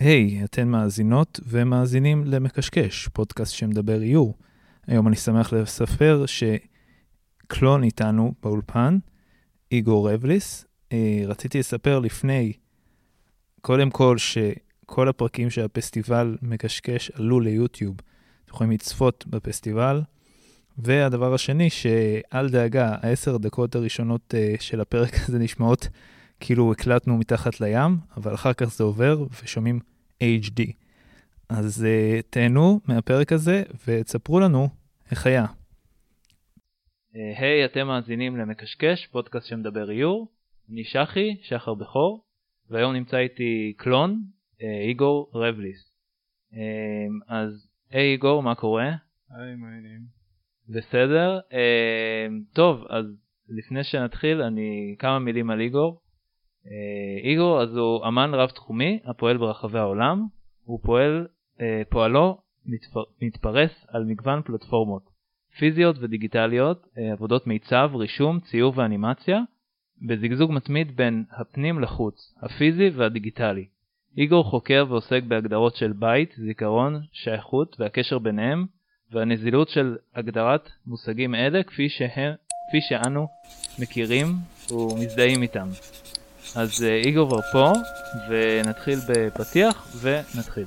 היי, hey, אתן מאזינות ומאזינים למקשקש, פודקאסט שמדבר איור. היום אני שמח לספר שקלון איתנו באולפן, איגור רבליס. אה, רציתי לספר לפני, קודם כל, שכל הפרקים של הפסטיבל מקשקש עלו ליוטיוב. אתם יכולים לצפות בפסטיבל. והדבר השני, שאל דאגה, העשר דקות הראשונות אה, של הפרק הזה נשמעות כאילו הקלטנו מתחת לים, אבל אחר כך זה עובר ושומעים HD. אז uh, תהנו מהפרק הזה ותספרו לנו איך היה. אה, היי, hey, אתם מאזינים למקשקש, פודקאסט שמדבר איור. אני שחי, שחר בכור, והיום נמצא איתי קלון, uh, איגור רבליס. אז היי hey, איגור, מה קורה? היי, מה העניינים? בסדר. Uh, טוב, אז לפני שנתחיל, אני כמה מילים על איגור. אה, איגו אז הוא אמן רב תחומי הפועל ברחבי העולם, הוא פועל, אה, פועלו מתפר, מתפרס על מגוון פלטפורמות פיזיות ודיגיטליות, אה, עבודות מיצב, רישום, ציור ואנימציה, בזגזוג מתמיד בין הפנים לחוץ, הפיזי והדיגיטלי. איגור חוקר ועוסק בהגדרות של בית, זיכרון, שייכות והקשר ביניהם, והנזילות של הגדרת מושגים אלה כפי, שהם, כפי שאנו מכירים ומזדהים איתם. אז אה, איגור כבר פה, ונתחיל בפתיח ונתחיל.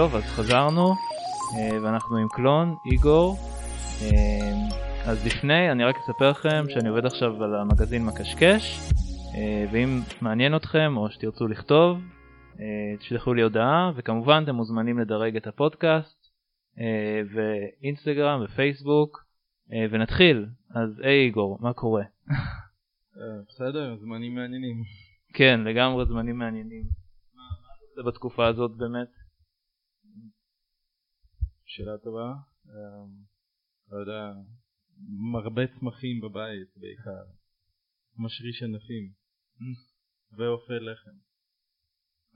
טוב, אז חזרנו, אה, ואנחנו עם קלון, איגור. אה, אז לפני, אני רק אספר לכם שאני עובד עכשיו על המגזין מקשקש, אה, ואם מעניין אתכם או שתרצו לכתוב, תשלחו לי הודעה, וכמובן אתם מוזמנים לדרג את הפודקאסט, ואינסטגרם ופייסבוק, ונתחיל. אז היי איגור, מה קורה? בסדר, זמנים מעניינים. כן, לגמרי זמנים מעניינים. מה זה בתקופה הזאת באמת? שאלה טובה. אמ, לא יודע, מרבה צמחים בבית בעיקר. משריש ענפים. ואופה לחם.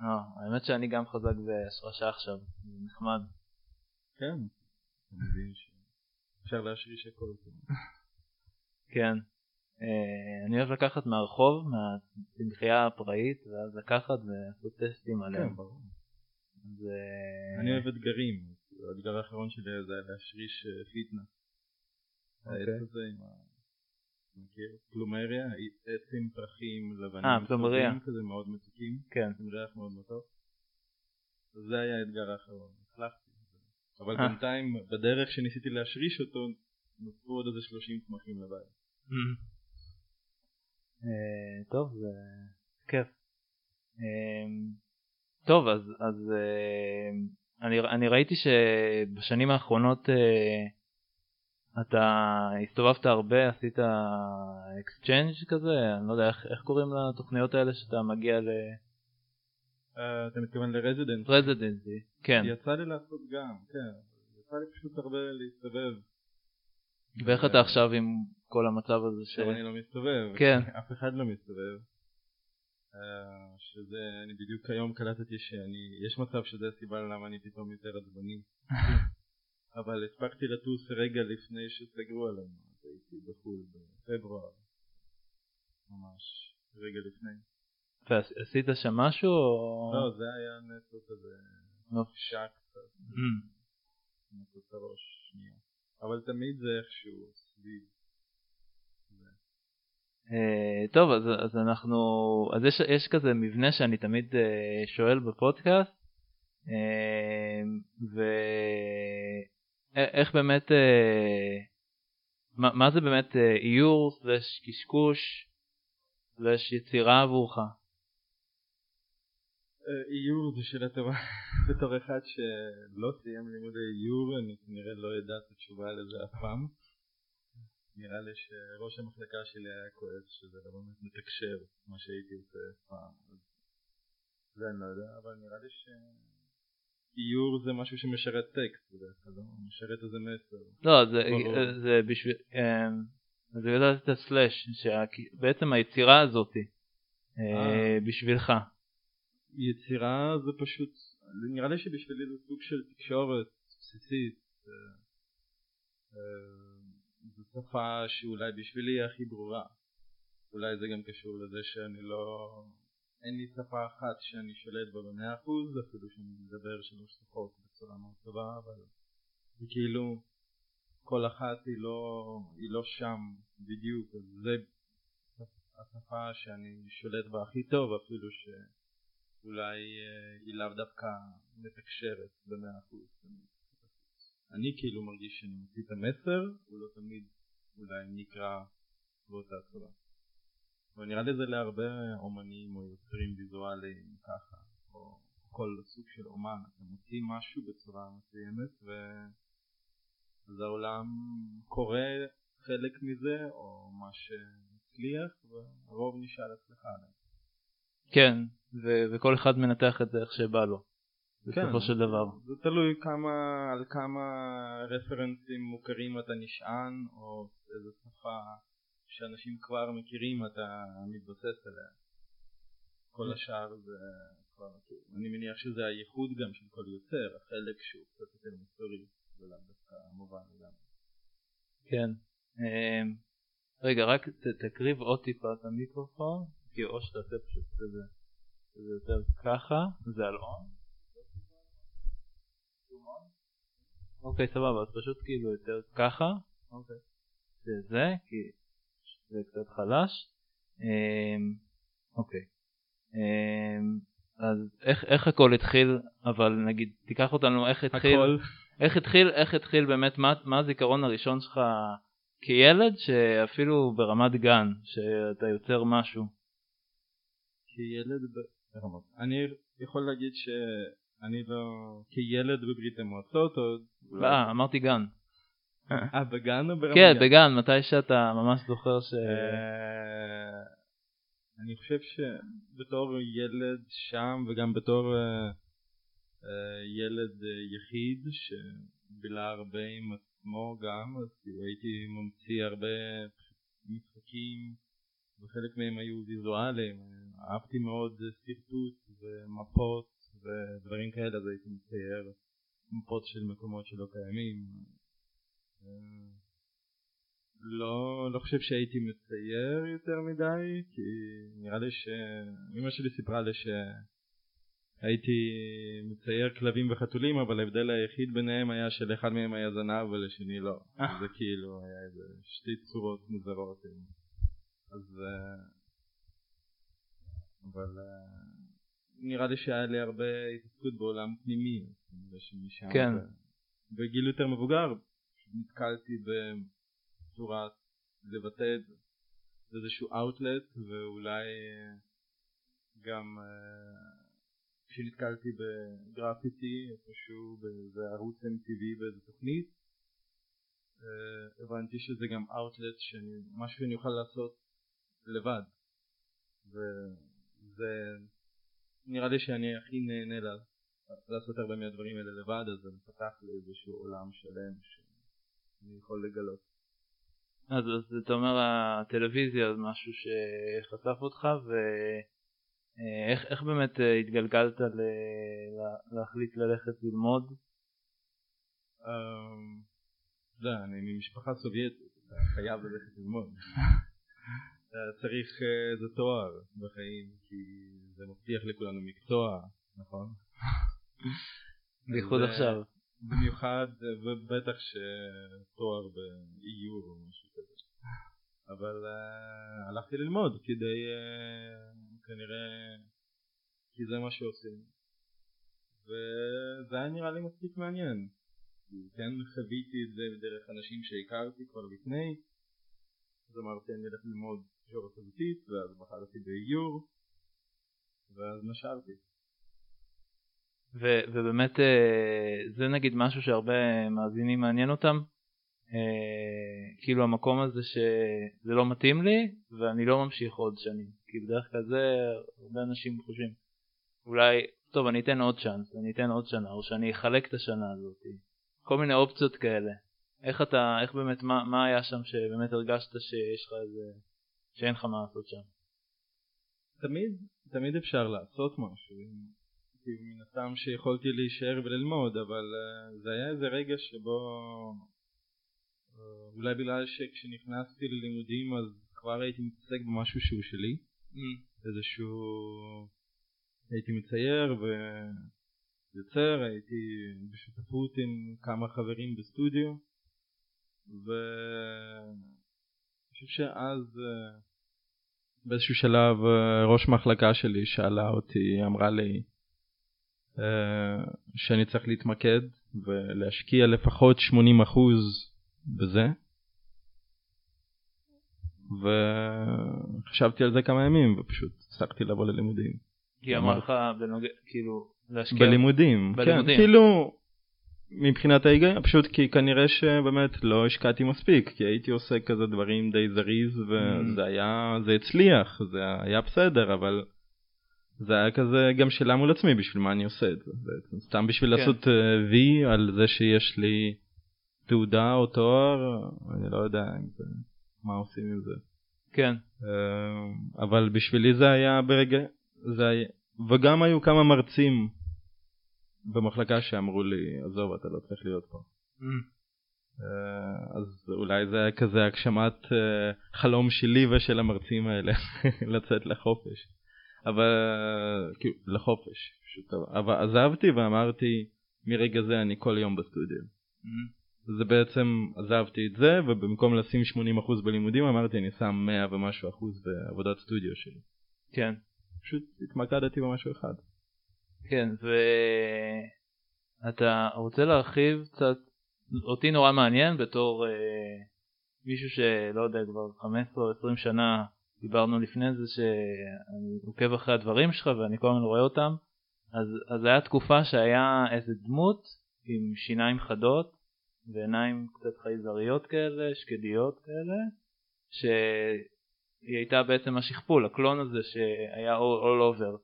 אה, האמת שאני גם חזק בהשרשה עכשיו, זה נחמד. כן, אני מבין שאפשר להשריש הכל. כן. אה, אני אוהב לקחת מהרחוב, מהצמחייה הפראית, ואז לקחת ולעשות טסטים עליהם. כן, ברור. אני אוהב אתגרים, האתגר האחרון שלי זה להשריש אה, פיטנה. העץ אוקיי. הזה עם ה... מכיר? פלומריה, עץ עם פרחים לבנים. אה, פלומריה. כזה מאוד מתוקים. כן. עם ריח מאוד מתוק. זה היה האתגר האחרון, הצלחתי. אבל אה. בינתיים בדרך שניסיתי להשריש אותו נוצרו עוד איזה 30 צמחים לבית. אה, טוב, זה כיף. טוב, אז אני, אני ראיתי שבשנים האחרונות אה, אתה הסתובבת הרבה, עשית exchange כזה, אני לא יודע איך, איך קוראים לתוכניות האלה שאתה מגיע ל... Uh, אתה מתכוון לרזידנט? רזידנטי, כן. יצא לי לעשות גם, כן. יצא לי פשוט הרבה להסתובב. ואיך אתה עכשיו עם כל המצב הזה ש... אני לא מסתובב. כן. אף אחד לא מסתובב. אה, שזה, אני בדיוק היום קלטתי שאני, יש מצב שזה הסיבה למה אני פתאום יותר עצבני. אבל הספקתי לטוס רגע לפני שסגרו עלינו, אז הייתי בחו"ל בפברואר, ממש רגע לפני. ועשית שם משהו או... לא, זה היה נטו כזה שעה קצת, mm. נטו את הראש שנייה, אבל תמיד זה איכשהו סביב. Uh, טוב, אז, אז אנחנו, אז יש, יש כזה מבנה שאני תמיד uh, שואל בפודקאסט, uh, ואיך באמת, מה, מה זה באמת איור סלש קשקוש סלש יצירה עבורך? איור זו שאלה טובה. בתור אחד שלא סיים לימודי איור, אני כנראה לא ידע את התשובה לזה אף פעם. נראה לי שראש המחלקה שלי היה כועס שזה לא באמת מתקשר מה שהייתי עושה פעם. זה אני לא יודע, אבל נראה לי ש... איור זה משהו שמשרת טקסט בדרך כלל, לא משרת איזה מסר. לא, זה, זה בשביל, אמ, זה יודעת את הסלאש, שבעצם היצירה הזאתי אה, בשבילך. יצירה זה פשוט, נראה לי שבשבילי זה סוג של תקשורת בסיסית. שפה שאולי בשבילי היא הכי ברורה. אולי זה גם קשור לזה שאני לא... אין לי שפה אחת שאני שולט בה במאה אחוז, אפילו שאני מדבר שלוש שפות בצורה מאוד טובה, אבל זה כאילו כל אחת היא לא, היא לא שם בדיוק, אז זה השפה שאני שולט בה הכי טוב, אפילו שאולי אה, היא לאו דווקא מתקשרת במאה אחוז. אני כאילו מרגיש שאני מוציא את המסר, הוא לא תמיד אולי נקרא באותה צורה. אבל נראה לי זה להרבה אומנים או יוצרים ויזואליים ככה, או כל סוג של אומן, אתה מוציא משהו בצורה מסוימת ואז העולם קורא חלק מזה או מה שהצליח והרוב נשאר אצלך עליו. כן, ו- וכל אחד מנתח את זה איך שבא לו. בסופו כן, של דבר. זה תלוי כמה, על כמה רפרנסים מוכרים אתה נשען, או איזו שפה שאנשים כבר מכירים אתה מתבסס עליה. כל השאר זה כבר, אני מניח שזה הייחוד גם של כל יוצר, החלק שהוא קצת יותר מסתורי, ולאו דווקא מובן לגמרי. כן. אמ, רגע, רק תקריב עוד טיפה את המיקרופון, כי או שתעשה פשוט כזה, זה יותר ככה, זה על און. אוקיי, סבבה, אז פשוט כאילו יותר ככה. אוקיי. זה כי זה קצת חלש. אמ, אוקיי. אמ, אז איך, איך הכל התחיל, אבל נגיד, תיקח אותנו איך התחיל, הכל. איך התחיל, איך התחיל באמת, מה, מה הזיכרון הראשון שלך כילד, שאפילו ברמת גן, שאתה יוצר משהו? כילד ברמת, אני יכול להגיד ש... אני לא... כילד בברית המועצות או... לא, אמרתי גן. אה, בגן או ברמת כן, בגן, מתי שאתה ממש זוכר ש... אה, אני חושב שבתור ילד שם וגם בתור אה, ילד יחיד שבילה הרבה עם עצמו גם, אז כאילו הייתי ממציא הרבה משחקים וחלק מהם היו ויזואליים, אהבתי מאוד שרטוט ומפות ודברים כאלה אז הייתי מצייר מפות של מקומות שלא קיימים. אה, לא, לא חושב שהייתי מצייר יותר מדי כי נראה לי שאמא שלי סיפרה לי שהייתי מצייר כלבים וחתולים אבל ההבדל היחיד ביניהם היה שלאחד מהם היה זנב ולשני לא אה. זה כאילו היה איזה שתי צורות מוזרות אז אה, אבל נראה לי שהיה לי הרבה התעסקות בעולם פנימי, כן. בגיל יותר מבוגר נתקלתי בצורה לבטא את זה, איזשהו אאוטלט ואולי גם אה, כשנתקלתי בגרפיטי איפשהו באיזה ערוץ MTV באיזה תוכנית אה, הבנתי שזה גם אאוטלט משהו שאני אוכל לעשות לבד. וזה נראה לי שאני הכי נהנה לעשות הרבה מהדברים האלה לבד, אז זה מפתח לי איזשהו עולם שלם שאני יכול לגלות. אז, אז אתה אומר הטלוויזיה זה משהו שחשף אותך ואיך באמת אה, התגלגלת ל, להחליט ללכת ללמוד? אמ, אתה יודע, אני ממשפחה סובייטית, אתה חייב ללכת ללמוד. צריך איזה אה, תואר בחיים, כי זה מבטיח לכולנו מקצוע, נכון? בייחוד עכשיו. במיוחד, ובטח שתואר באיור או משהו כזה. אבל uh, הלכתי ללמוד כדי, uh, כנראה, כי זה מה שעושים. וזה היה נראה לי מספיק מעניין. כן, חוויתי את זה דרך אנשים שהכרתי כבר לפני, אז אמרתי אני אלך ללמוד תקשורת חזותית, ואז בחרתי באיור, ואז נשרתי. ו- ובאמת אה, זה נגיד משהו שהרבה מאזינים מעניין אותם, אה, כאילו המקום הזה שזה לא מתאים לי ואני לא ממשיך עוד שנים, כי בדרך כלל זה הרבה אנשים חושבים. אולי טוב, אני אתן עוד צ'אנס, אני אתן עוד שנה, או שאני אחלק את השנה הזאת. כל מיני אופציות כאלה. איך אתה, איך באמת, מה, מה היה שם שבאמת הרגשת שיש לך איזה, שאין לך מה לעשות שם? תמיד, תמיד אפשר לעשות משהו. כאילו מן הסתם שיכולתי להישאר וללמוד, אבל uh, זה היה איזה רגע שבו uh, אולי בגלל שכשנכנסתי ללימודים אז כבר הייתי מתעסק במשהו שהוא שלי, mm. איזשהו... הייתי מצייר ויוצר, הייתי בשותפות עם כמה חברים בסטודיו ואני חושב שאז uh, באיזשהו שלב ראש מחלקה שלי שאלה אותי, אמרה לי שאני צריך להתמקד ולהשקיע לפחות 80% בזה וחשבתי על זה כמה ימים ופשוט הפסקתי לבוא ללימודים. היא אמרה לך בנוגע, כאילו, להשקיע... בלימודים, בלימודים. כן, כאילו, מבחינת ההיגיון, פשוט כי כנראה שבאמת לא השקעתי מספיק, כי הייתי עושה כזה דברים די זריז וזה mm. היה, זה הצליח, זה היה בסדר, אבל זה היה כזה גם שאלה מול עצמי בשביל מה אני עושה את זה בעצם, סתם בשביל כן. לעשות uh, וי על זה שיש לי תעודה או תואר, אני לא יודע אם זה... מה עושים עם זה. כן. Uh, אבל בשבילי זה היה ברגע, זה היה, וגם היו כמה מרצים במחלקה שאמרו לי, עזוב, אתה לא צריך להיות פה. Mm. Uh, אז אולי זה היה כזה הגשמת uh, חלום שלי ושל המרצים האלה, לצאת לחופש. אבל, כאילו, לחופש, פשוט. אבל עזבתי ואמרתי, מרגע זה אני כל יום בסטודיו. Mm-hmm. זה בעצם עזבתי את זה ובמקום לשים 80% בלימודים אמרתי אני שם 100 ומשהו אחוז בעבודת סטודיו שלי. כן. פשוט התמקדתי במשהו אחד. כן ואתה רוצה להרחיב קצת אותי נורא מעניין בתור אה, מישהו שלא יודע כבר 15 או 20 שנה דיברנו לפני זה שאני עוקב אחרי הדברים שלך ואני כל הזמן רואה אותם אז, אז היה תקופה שהיה איזה דמות עם שיניים חדות ועיניים קצת חייזריות כאלה, שקדיות כאלה, שהיא הייתה בעצם השכפול, הקלון הזה שהיה all over.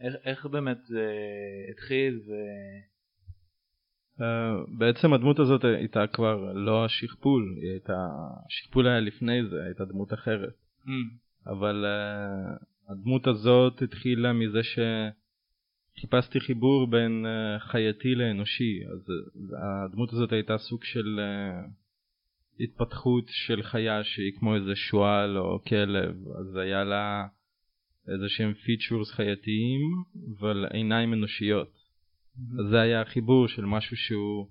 איך, איך באמת זה התחיל ו... Uh, בעצם הדמות הזאת הייתה כבר לא השכפול, היא הייתה, השכפול היה לפני זה, הייתה דמות אחרת. Mm. אבל uh, הדמות הזאת התחילה מזה ש... חיפשתי חיבור בין uh, חייתי לאנושי, אז uh, הדמות הזאת הייתה סוג של uh, התפתחות של חיה שהיא כמו איזה שועל או כלב, אז היה לה איזה שהם פיצ'ורס חייתיים, אבל עיניים אנושיות. Mm-hmm. אז זה היה החיבור של משהו שהוא,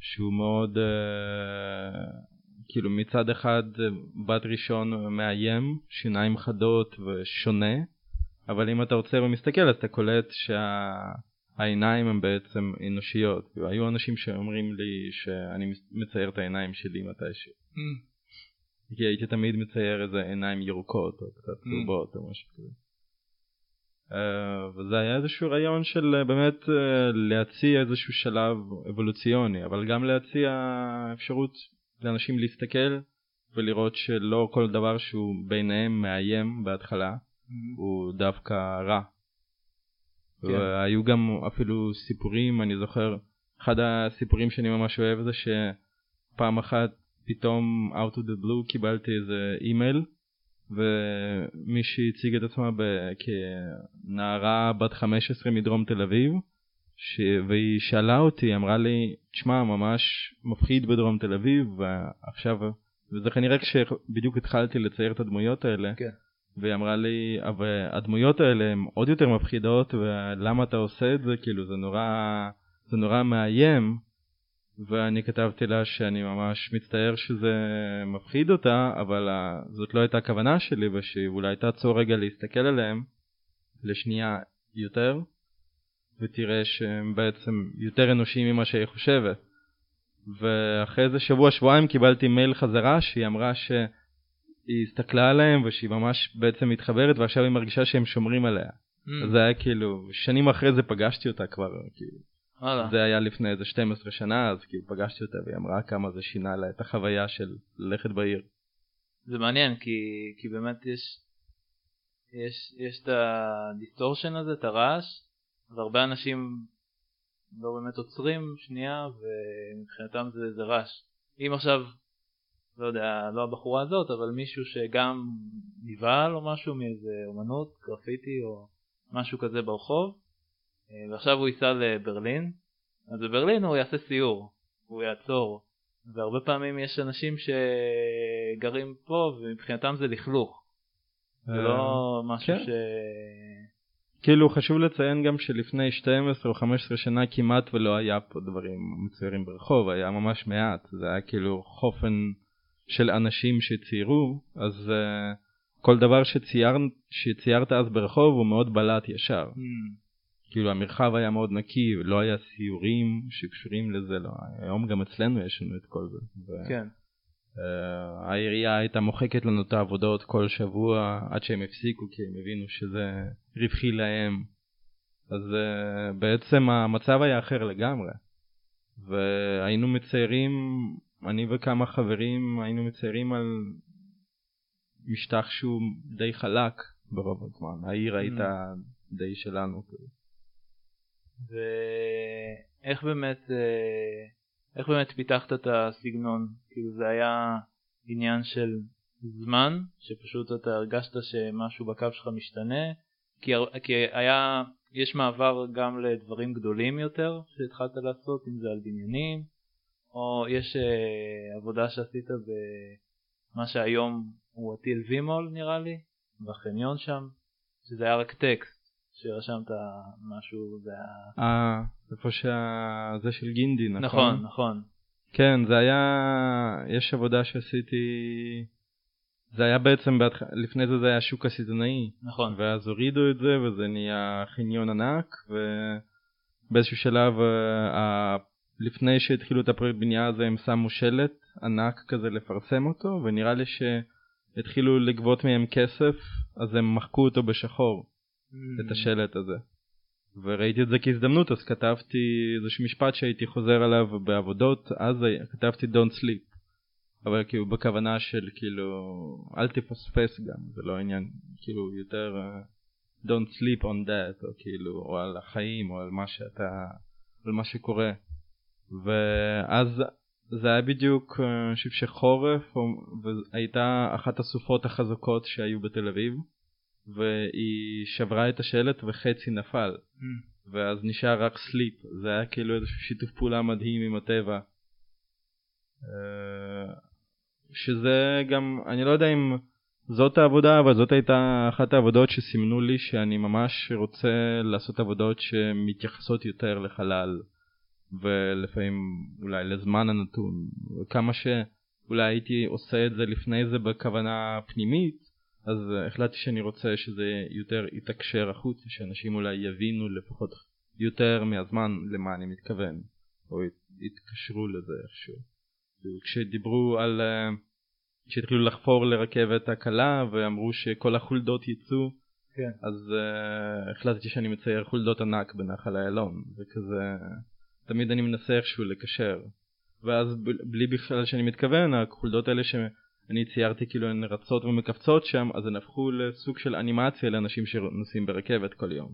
שהוא מאוד, uh, כאילו מצד אחד בת ראשון מאיים, שיניים חדות ושונה. אבל אם אתה עוצר ומסתכל אז אתה קולט שהעיניים הן בעצם אנושיות. היו אנשים שאומרים לי שאני מצייר את העיניים שלי מתישהו. Mm. כי הייתי תמיד מצייר איזה עיניים ירוקות או קצת mm. צהובות או משהו כזה. Uh, וזה היה איזשהו רעיון של uh, באמת uh, להציע איזשהו שלב אבולוציוני, אבל גם להציע אפשרות לאנשים להסתכל ולראות שלא כל דבר שהוא ביניהם מאיים בהתחלה, mm-hmm. הוא דווקא רע. כן. והיו גם אפילו סיפורים, אני זוכר, אחד הסיפורים שאני ממש אוהב זה שפעם אחת פתאום out of the blue קיבלתי איזה אימייל ומישהי הציגה את עצמה כנערה בת 15 מדרום תל אביב ש... והיא שאלה אותי, אמרה לי, תשמע, ממש מפחיד בדרום תל אביב ועכשיו, וזה כנראה כשבדיוק התחלתי לצייר את הדמויות האלה. כן. והיא אמרה לי, אבל הדמויות האלה הן עוד יותר מפחידות, ולמה אתה עושה את זה? כאילו, זה נורא, זה נורא מאיים. ואני כתבתי לה שאני ממש מצטער שזה מפחיד אותה, אבל uh, זאת לא הייתה הכוונה שלי, ושאולי תעצור רגע להסתכל עליהם לשנייה יותר, ותראה שהם בעצם יותר אנושיים ממה שהיא חושבת. ואחרי איזה שבוע שבועיים קיבלתי מייל חזרה שהיא אמרה ש... היא הסתכלה עליהם ושהיא ממש בעצם מתחברת ועכשיו היא מרגישה שהם שומרים עליה. Mm. זה היה כאילו, שנים אחרי זה פגשתי אותה כבר, כאילו. וואלה. זה היה לפני איזה 12 שנה, אז כאילו פגשתי אותה והיא אמרה כמה זה שינה לה את החוויה של ללכת בעיר. זה מעניין כי, כי באמת יש, יש, יש את ה distortion הזה, את הרעש, והרבה אנשים לא באמת עוצרים שנייה, ומבחינתם זה, זה רעש. אם עכשיו, לא יודע, לא הבחורה הזאת, אבל מישהו שגם נבהל או משהו מאיזה אומנות, גרפיטי או משהו כזה ברחוב, אה, ועכשיו הוא ייסע לברלין, אז בברלין הוא יעשה סיור, הוא יעצור, והרבה פעמים יש אנשים שגרים פה ומבחינתם זה לכלוך. זה לא אה, משהו כן. ש... כאילו חשוב לציין גם שלפני 12 או 15 שנה כמעט ולא היה פה דברים מצוירים ברחוב, היה ממש מעט, זה היה כאילו חופן של אנשים שציירו, אז uh, כל דבר שצייר, שציירת אז ברחוב הוא מאוד בלט ישר. Hmm, כאילו המרחב היה מאוד נקי, לא היה סיורים שקשורים לזה, לא. היום גם אצלנו יש לנו את כל זה. ו- כן. אה, העירייה הייתה מוחקת לנו את העבודות כל שבוע עד שהם הפסיקו כי הם הבינו שזה רווחי להם. אז uh, בעצם המצב היה אחר לגמרי. והיינו מציירים, אני וכמה חברים היינו מציירים על משטח שהוא די חלק ברוב הזמן. העיר הייתה די שלנו. ואיך באמת, אה, איך באמת פיתחת את הסגנון? כאילו זה היה עניין של זמן, שפשוט אתה הרגשת שמשהו בקו שלך משתנה? כי, כי היה, יש מעבר גם לדברים גדולים יותר שהתחלת לעשות, אם זה על בניינים, או יש אה, עבודה שעשית במה שהיום הוא הטיל וימול נראה לי, בחניון שם, שזה היה רק טקסט. שרשמת משהו, זה היה... אה, איפה שה... זה של גינדי, נכון? נכון, נכון. כן, זה היה... יש עבודה שעשיתי... זה היה בעצם, בהתח... לפני זה זה היה שוק הסיטונאי. נכון. ואז הורידו את זה וזה נהיה חניון ענק ובאיזשהו שלב אה, ה- לפני שהתחילו את הפרויקט בנייה הזה הם שמו שלט ענק כזה לפרסם אותו ונראה לי שהתחילו לגבות מהם כסף אז הם מחקו אותו בשחור. את השלט הזה. וראיתי את זה כהזדמנות אז כתבתי איזשהו משפט שהייתי חוזר עליו בעבודות אז כתבתי don't sleep. אבל כאילו בכוונה של כאילו אל תפספס גם זה לא עניין כאילו יותר don't sleep on that או כאילו או על החיים או על מה שאתה על מה שקורה. ואז זה היה בדיוק אה, אני חושב שחורף והייתה אחת הסופות החזקות שהיו בתל אביב והיא שברה את השלט וחצי נפל Mm. ואז נשאר רק סליפ זה היה כאילו איזשהו שיתוף פעולה מדהים עם הטבע. אה, שזה גם אני לא יודע אם זאת העבודה אבל זאת הייתה אחת העבודות שסימנו לי שאני ממש רוצה לעשות עבודות שמתייחסות יותר לחלל ולפעמים אולי לזמן הנתון כמה שאולי הייתי עושה את זה לפני זה בכוונה פנימית אז אה, החלטתי שאני רוצה שזה יותר יתקשר החוצה שאנשים אולי יבינו לפחות יותר מהזמן למה אני מתכוון או ית- יתקשרו לזה איכשהו. כשדיברו על אה, כשהתחילו לחפור לרכבת הקלה ואמרו שכל החולדות יצאו כן. אז uh, החלטתי שאני מצייר חולדות ענק בנחל איילון וכזה תמיד אני מנסה איכשהו לקשר ואז בלי בכלל שאני מתכוון החולדות האלה שאני ציירתי כאילו הן רצות ומקפצות שם אז הן הפכו לסוג של אנימציה לאנשים שנוסעים ברכבת כל יום.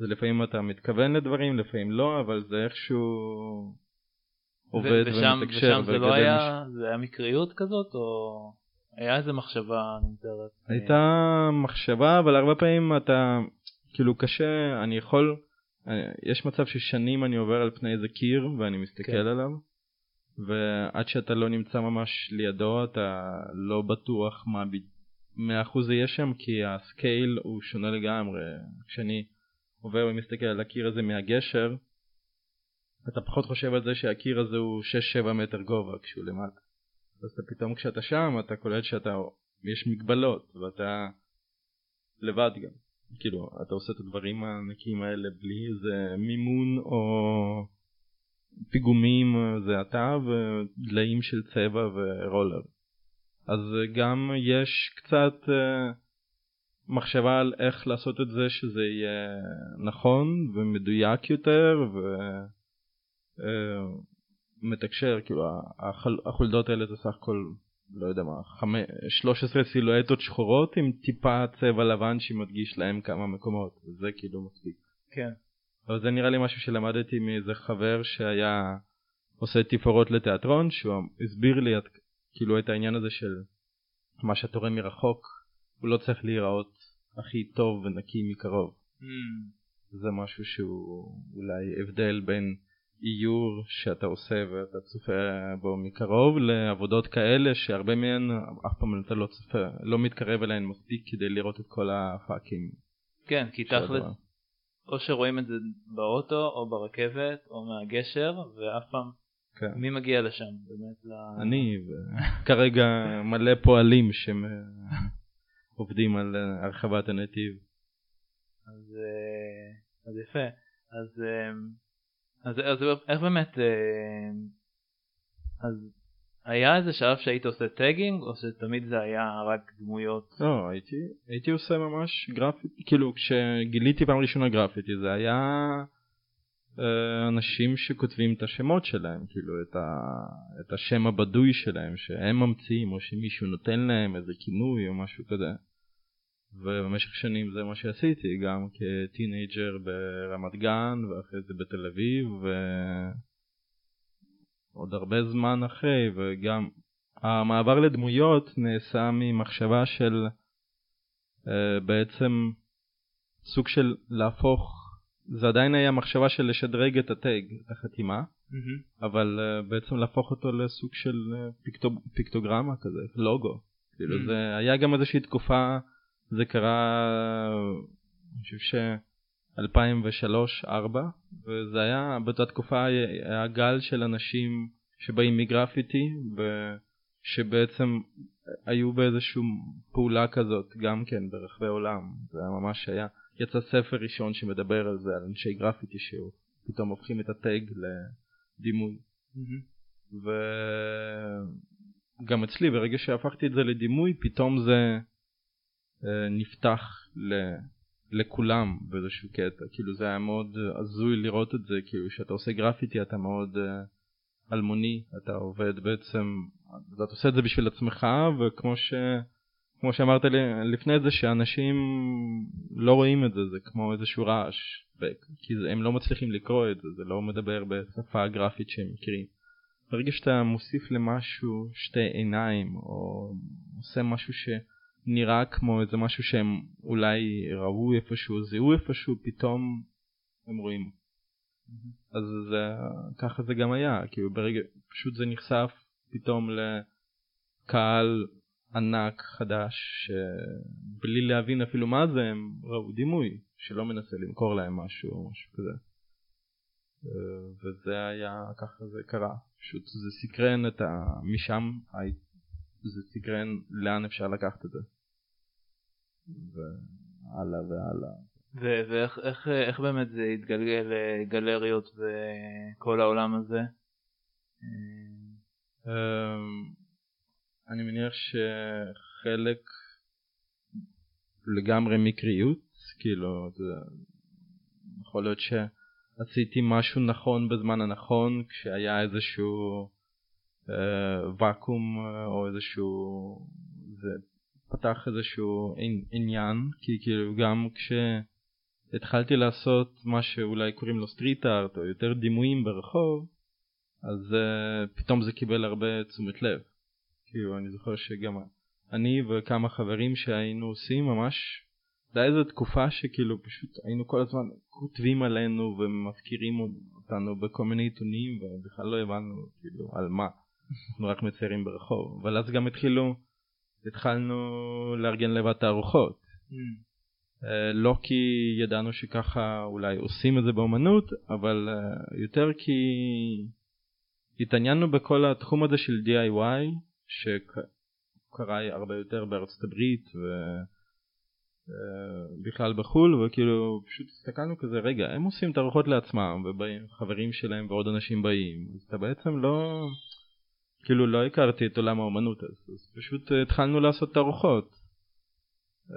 אז לפעמים אתה מתכוון לדברים לפעמים לא אבל זה איכשהו עובד ושם, ומתקשר ושם זה לא מש- היה, זה היה מקריות כזאת, או היה איזה מחשבה נמדרת? הייתה מחשבה אבל הרבה פעמים אתה כאילו קשה אני יכול אה, יש מצב ששנים אני עובר על פני איזה קיר ואני מסתכל כן. עליו ועד שאתה לא נמצא ממש לידו אתה לא בטוח מה אחוז יהיה שם כי ה scale הוא שונה לגמרי. כשאני עובר ומסתכל על הקיר הזה מהגשר אתה פחות חושב על זה שהקיר הזה הוא 6-7 מטר גובה כשהוא למטה. אז אתה פתאום כשאתה שם אתה קולט שאתה יש מגבלות ואתה לבד גם. כאילו אתה עושה את הדברים הענקיים האלה בלי איזה מימון או פיגומים זה אתה ודליים של צבע ורולר אז גם יש קצת uh, מחשבה על איך לעשות את זה שזה יהיה נכון ומדויק יותר ומתקשר כאילו החולדות האלה זה סך הכל לא יודע מה, חמי, 13 סילואטות שחורות עם טיפה צבע לבן שמדגיש להם כמה מקומות, זה כאילו מספיק. כן. אבל זה נראה לי משהו שלמדתי מאיזה חבר שהיה עושה תפאורות לתיאטרון, שהוא הסביר לי את, כאילו את העניין הזה של מה שאתה רואה מרחוק, הוא לא צריך להיראות הכי טוב ונקי מקרוב. Mm. זה משהו שהוא אולי הבדל בין איור שאתה עושה ואתה צופה בו מקרוב לעבודות כאלה שהרבה מהן אף פעם אתה לא צופה, לא מתקרב אליהן מספיק כדי לראות את כל הפאקים. כן, כי תכל'ס, או שרואים את זה באוטו או ברכבת או מהגשר ואף פעם כן. מי מגיע לשם באמת ל... אני וכרגע מלא פועלים שעובדים על הרחבת הנתיב. אז, אה, אז יפה אז, אה, אז, אז איך באמת אה, אז היה איזה שלב שהיית עושה tagging או שתמיד זה היה רק דמויות? לא הייתי הייתי עושה ממש גרפיטי כאילו כשגיליתי פעם ראשונה גרפיטי זה היה אנשים שכותבים את השמות שלהם כאילו את, ה, את השם הבדוי שלהם שהם ממציאים או שמישהו נותן להם איזה כינוי או משהו כזה. ובמשך שנים זה מה שעשיתי גם כטינג'ר ברמת גן ואחרי זה בתל אביב ועוד הרבה זמן אחרי וגם המעבר לדמויות נעשה ממחשבה של uh, בעצם סוג של להפוך זה עדיין היה מחשבה של לשדרג את הטג, את החתימה, mm-hmm. אבל uh, בעצם להפוך אותו לסוג של uh, פיקטו, פיקטוגרמה כזה, לוגו. כאילו mm-hmm. זה היה גם איזושהי תקופה זה קרה, אני חושב ש... 2003-2004 וזה היה באותה תקופה היה גל של אנשים שבאים מגרפיטי ושבעצם היו באיזושהי פעולה כזאת גם כן ברחבי העולם זה היה ממש היה יצא ספר ראשון שמדבר על זה על אנשי גרפיטי שפתאום הופכים את הטייג לדימוי mm-hmm. וגם אצלי ברגע שהפכתי את זה לדימוי פתאום זה אה, נפתח ל... לכולם באיזשהו קטע כאילו זה היה מאוד הזוי לראות את זה כאילו שאתה עושה גרפיטי אתה מאוד uh, אלמוני אתה עובד בעצם אתה עושה את זה בשביל עצמך וכמו ש... כמו שאמרת לי לפני זה שאנשים לא רואים את זה זה כמו איזשהו רעש כי הם לא מצליחים לקרוא את זה זה לא מדבר בשפה גרפית שהם מכירים. ברגע שאתה מוסיף למשהו שתי עיניים או עושה משהו ש... נראה כמו איזה משהו שהם אולי ראו איפשהו, זיהו איפשהו, פתאום הם רואים. אז זה, ככה זה גם היה, כאילו ברגע, פשוט זה נחשף פתאום לקהל ענק חדש, שבלי להבין אפילו מה זה, הם ראו דימוי שלא מנסה למכור להם משהו או משהו כזה. וזה היה, ככה זה קרה, פשוט זה סקרן את ה... משם זה סקרן לאן אפשר לקחת את זה. והלאה והלאה. ואיך איך, איך באמת זה התגלגל לגלריות וכל העולם הזה? אמ, אני מניח שחלק לגמרי מקריות, כאילו, יכול להיות שעשיתי משהו נכון בזמן הנכון כשהיה איזשהו אה, ואקום אה, או איזשהו זה פתח איזשהו עניין כי כאילו גם כשהתחלתי לעשות מה שאולי קוראים לו סטריט ארט או יותר דימויים ברחוב אז uh, פתאום זה קיבל הרבה תשומת לב. כאילו אני זוכר שגם אני וכמה חברים שהיינו עושים ממש זה היה איזו תקופה שכאילו פשוט היינו כל הזמן כותבים עלינו ומזכירים אותנו בכל מיני עיתונים ובכלל לא הבנו כאילו על מה. אנחנו רק מציירים ברחוב. אבל אז גם התחילו התחלנו לארגן לבד תערוכות. Mm. Uh, לא כי ידענו שככה אולי עושים את זה באמנות, אבל uh, יותר כי התעניינו בכל התחום הזה של DIY, שקרה הרבה יותר בארצות הברית ובכלל אה, בחו"ל, וכאילו פשוט הסתכלנו כזה, רגע, הם עושים תערוכות לעצמם, וחברים שלהם ועוד אנשים באים, אז אתה בעצם לא... כאילו לא הכרתי את עולם האומנות אז, אז פשוט uh, התחלנו לעשות תערוכות uh,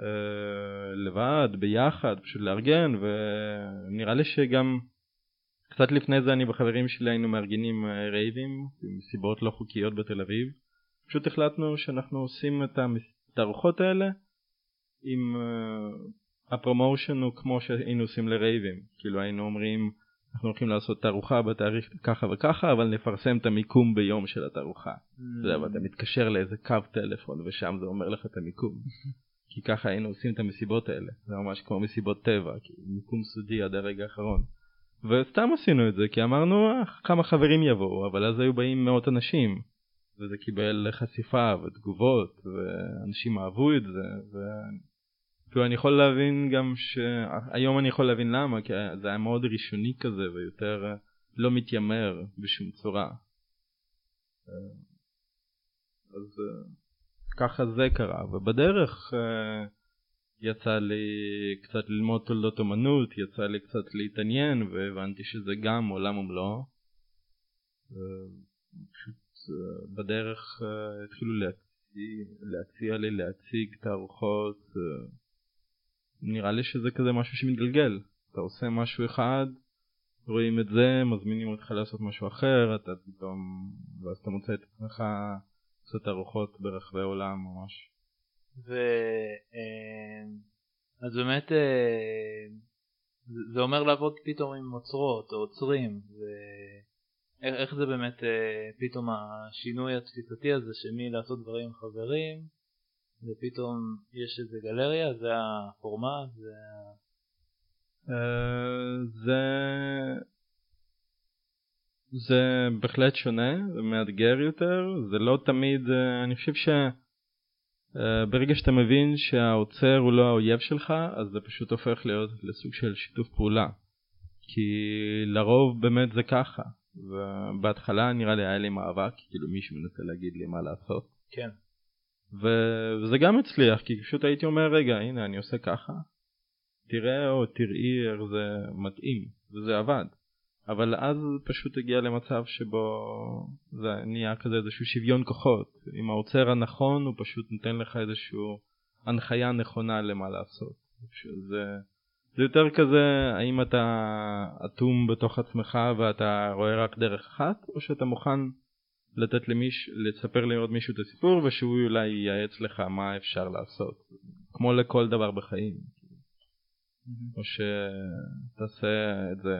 לבד, ביחד, פשוט לארגן ונראה לי שגם קצת לפני זה אני וחברים שלי היינו מארגנים uh, רייבים מסיבות לא חוקיות בתל אביב. פשוט החלטנו שאנחנו עושים את התערוכות האלה עם הפרומושן הוא כמו שהיינו עושים לרייבים, כאילו היינו אומרים אנחנו הולכים לעשות תערוכה בתאריך ככה וככה אבל נפרסם את המיקום ביום של התערוכה. Mm. ואתה מתקשר לאיזה קו טלפון ושם זה אומר לך את המיקום. כי ככה היינו עושים את המסיבות האלה, זה ממש כמו מסיבות טבע, מיקום סודי עד הרגע האחרון. וסתם עשינו את זה כי אמרנו "אה, כמה חברים יבואו אבל אז היו באים מאות אנשים וזה קיבל חשיפה ותגובות ואנשים אהבו את זה וכאילו אני יכול להבין גם שהיום אני יכול להבין למה כי זה היה מאוד ראשוני כזה ויותר אה, לא מתיימר בשום צורה. אה, אז אה, ככה זה קרה ובדרך יצא לי קצת ללמוד תולדות אומנות, יצא לי קצת להתעניין והבנתי שזה גם עולם ומלואו. פשוט בדרך התחילו להציע, להציע לי להציג תערוכות. אה, נראה לי שזה כזה משהו שמתגלגל. אתה עושה משהו אחד, רואים את זה, מזמינים אותך לעשות משהו אחר, אתה פתאום, ואז אתה מוצא את עצמך לעשות תערוכות ברחבי העולם ממש. ו... אה, אז באמת אה, זה- אומר לעבוד פתאום עם אוצרות או עוצרים ואיך איך זה באמת אה, פתאום השינוי התפיסתי הזה שמי לעשות דברים עם חברים ופתאום יש איזה גלריה זה הפורמט זה אה, זה זה בהחלט שונה ומאתגר יותר זה לא תמיד אה, אני חושב שברגע שאתה מבין שהאוצר הוא לא האויב שלך אז זה פשוט הופך להיות לסוג של שיתוף פעולה. כי לרוב באמת זה ככה ובהתחלה נראה לי היה לי מאבק כאילו מישהו מנסה להגיד לי מה לעשות. כן וזה גם הצליח כי פשוט הייתי אומר רגע הנה אני עושה ככה תראה או תראי איך זה מתאים. וזה עבד. אבל אז פשוט הגיע למצב שבו זה נהיה כזה איזשהו שוויון כוחות. עם האוצר הנכון הוא פשוט נותן לך איזשהו הנחיה נכונה למה לעשות. זה, זה יותר כזה האם אתה אטום בתוך עצמך ואתה רואה רק דרך אחת או שאתה מוכן לתת למישהו, לספר לעוד מישהו את הסיפור ושהוא אולי ייעץ לך מה אפשר לעשות. כמו לכל דבר בחיים. או שתעשה את זה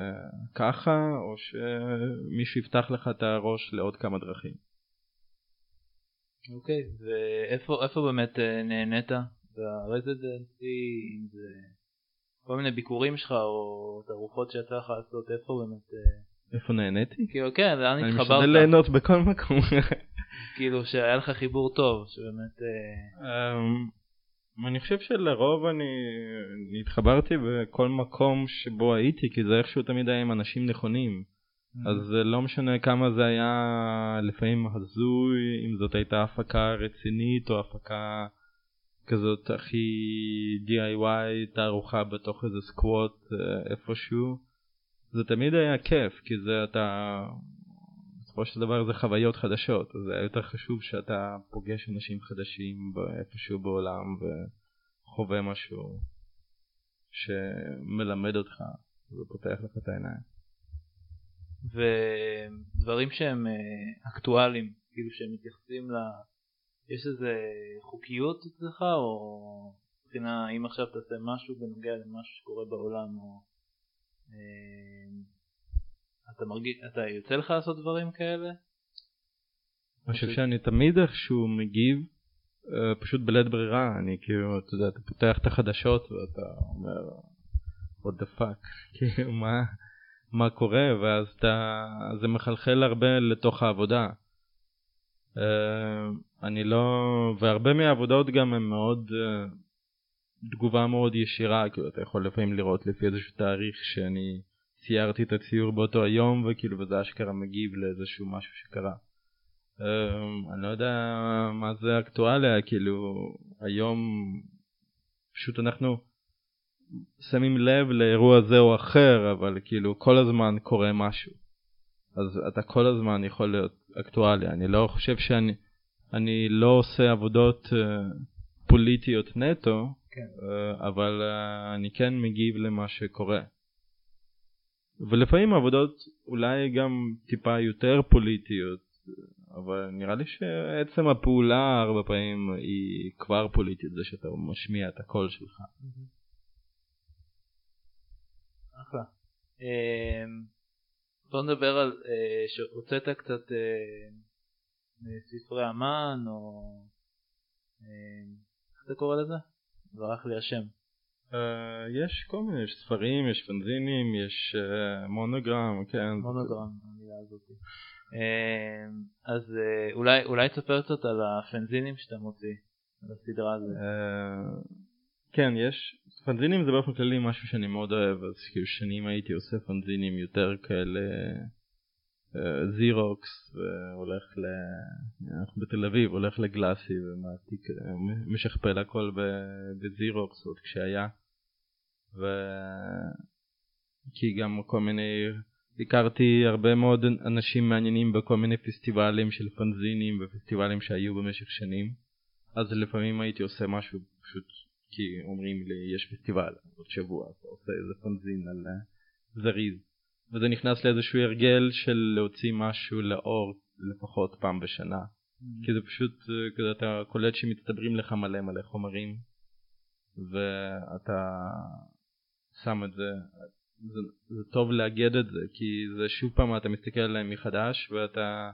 ככה או שמישהו יפתח לך את הראש לעוד כמה דרכים. אוקיי ואיפה איפה באמת אה, נהנית? ברזידנסי אם זה כל מיני ביקורים שלך או תערוכות שיצא לך לעשות איפה באמת אה, איפה נהניתי? כאילו כן לאן אני התחברת משתדל ליהנות בכל מקום. כאילו שהיה לך חיבור טוב שבאמת אה, אמ, אני חושב שלרוב אני אני התחברתי בכל מקום שבו הייתי כי זה איכשהו תמיד היה עם אנשים נכונים. אז זה לא משנה כמה זה היה לפעמים הזוי, אם זאת הייתה הפקה רצינית או הפקה כזאת הכי DIY, תערוכה בתוך איזה סקווט אה, איפשהו. זה תמיד היה כיף, כי זה אתה, בסופו של דבר זה חוויות חדשות, זה היה יותר חשוב שאתה פוגש אנשים חדשים איפשהו בעולם וחווה משהו שמלמד אותך ופותח לך את העיניים. ודברים שהם אה, אקטואליים, כאילו שהם מתייחסים ל... יש איזה חוקיות אצלך, או מבחינה, אם עכשיו תעשה משהו בנוגע למשהו שקורה בעולם, או... אה, אתה מרגיש, אתה יוצא לך לעשות דברים כאלה? אני חושב שאני תמיד איכשהו מגיב אה, פשוט בלית ברירה, אני כאילו, אתה יודע, אתה פותח את החדשות ואתה אומר, what the fuck, כאילו מה, מה קורה, ואז אתה, זה מחלחל הרבה לתוך העבודה. אה, אני לא, והרבה מהעבודות גם הן מאוד, אה, תגובה מאוד ישירה, כאילו אתה יכול לפעמים לראות לפי איזשהו תאריך שאני ציירתי את הציור באותו היום, וכאילו וזה אשכרה מגיב לאיזשהו משהו שקרה. Um, אני לא יודע מה זה אקטואליה, כאילו היום פשוט אנחנו שמים לב לאירוע זה או אחר, אבל כאילו כל הזמן קורה משהו. אז אתה כל הזמן יכול להיות אקטואליה. אני לא חושב שאני אני לא עושה עבודות uh, פוליטיות נטו, כן. uh, אבל uh, אני כן מגיב למה שקורה. ולפעמים עבודות אולי גם טיפה יותר פוליטיות, אבל נראה לי שעצם הפעולה הרבה פעמים היא כבר פוליטית, זה שאתה משמיע את הקול שלך. אחלה. אמ, בוא נדבר על אה, שהוצאת קצת אה, ספרי אמן או אמ, איך אתה קורא לזה? ברח לי השם. Uh, יש כל מיני, יש ספרים, יש פנזינים, יש uh, מונוגרם, כן. מונוגרם, המילה הזאת. Uh, אז uh, אולי, אולי תספר קצת על הפנזינים שאתה מוציא, על הסדרה הזאת. Uh, כן, יש, פנזינים זה באופן כללי משהו שאני מאוד אוהב, אז כאילו שנים הייתי עושה פנזינים יותר כאלה זירוקס, והולך ל... אנחנו בתל אביב, הולך לגלאסי ומעתיק, משכפל הכל בזירוקס עוד כשהיה. ו... כי גם כל מיני, הכרתי הרבה מאוד אנשים מעניינים בכל מיני פסטיבלים של פנזינים ופסטיבלים שהיו במשך שנים. אז לפעמים הייתי עושה משהו פשוט כי אומרים לי יש פסטיבל עוד שבוע, אתה עושה איזה פנזין על זריז. וזה נכנס לאיזשהו הרגל של להוציא משהו לאור לפחות פעם בשנה. Mm-hmm. כי זה פשוט, כזה אתה קולט שמצטברים לך מלא מלא חומרים ואתה שם את זה, זה, זה טוב לאגד את זה כי זה שוב פעם אתה מסתכל עליהם מחדש ואתה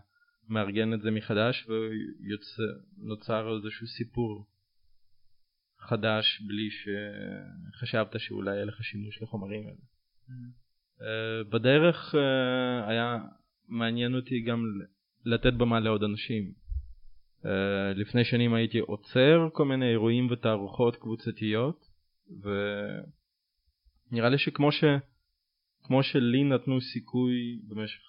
מארגן את זה מחדש ונוצר איזשהו סיפור חדש בלי שחשבת שאולי יהיה לך שימוש לחומרים האלה. Mm-hmm. Uh, בדרך uh, היה מעניין אותי גם לתת במה לעוד אנשים. Uh, לפני שנים הייתי עוצר כל מיני אירועים ותערוכות קבוצתיות ונראה לי שכמו ש... כמו שלי נתנו סיכוי במשך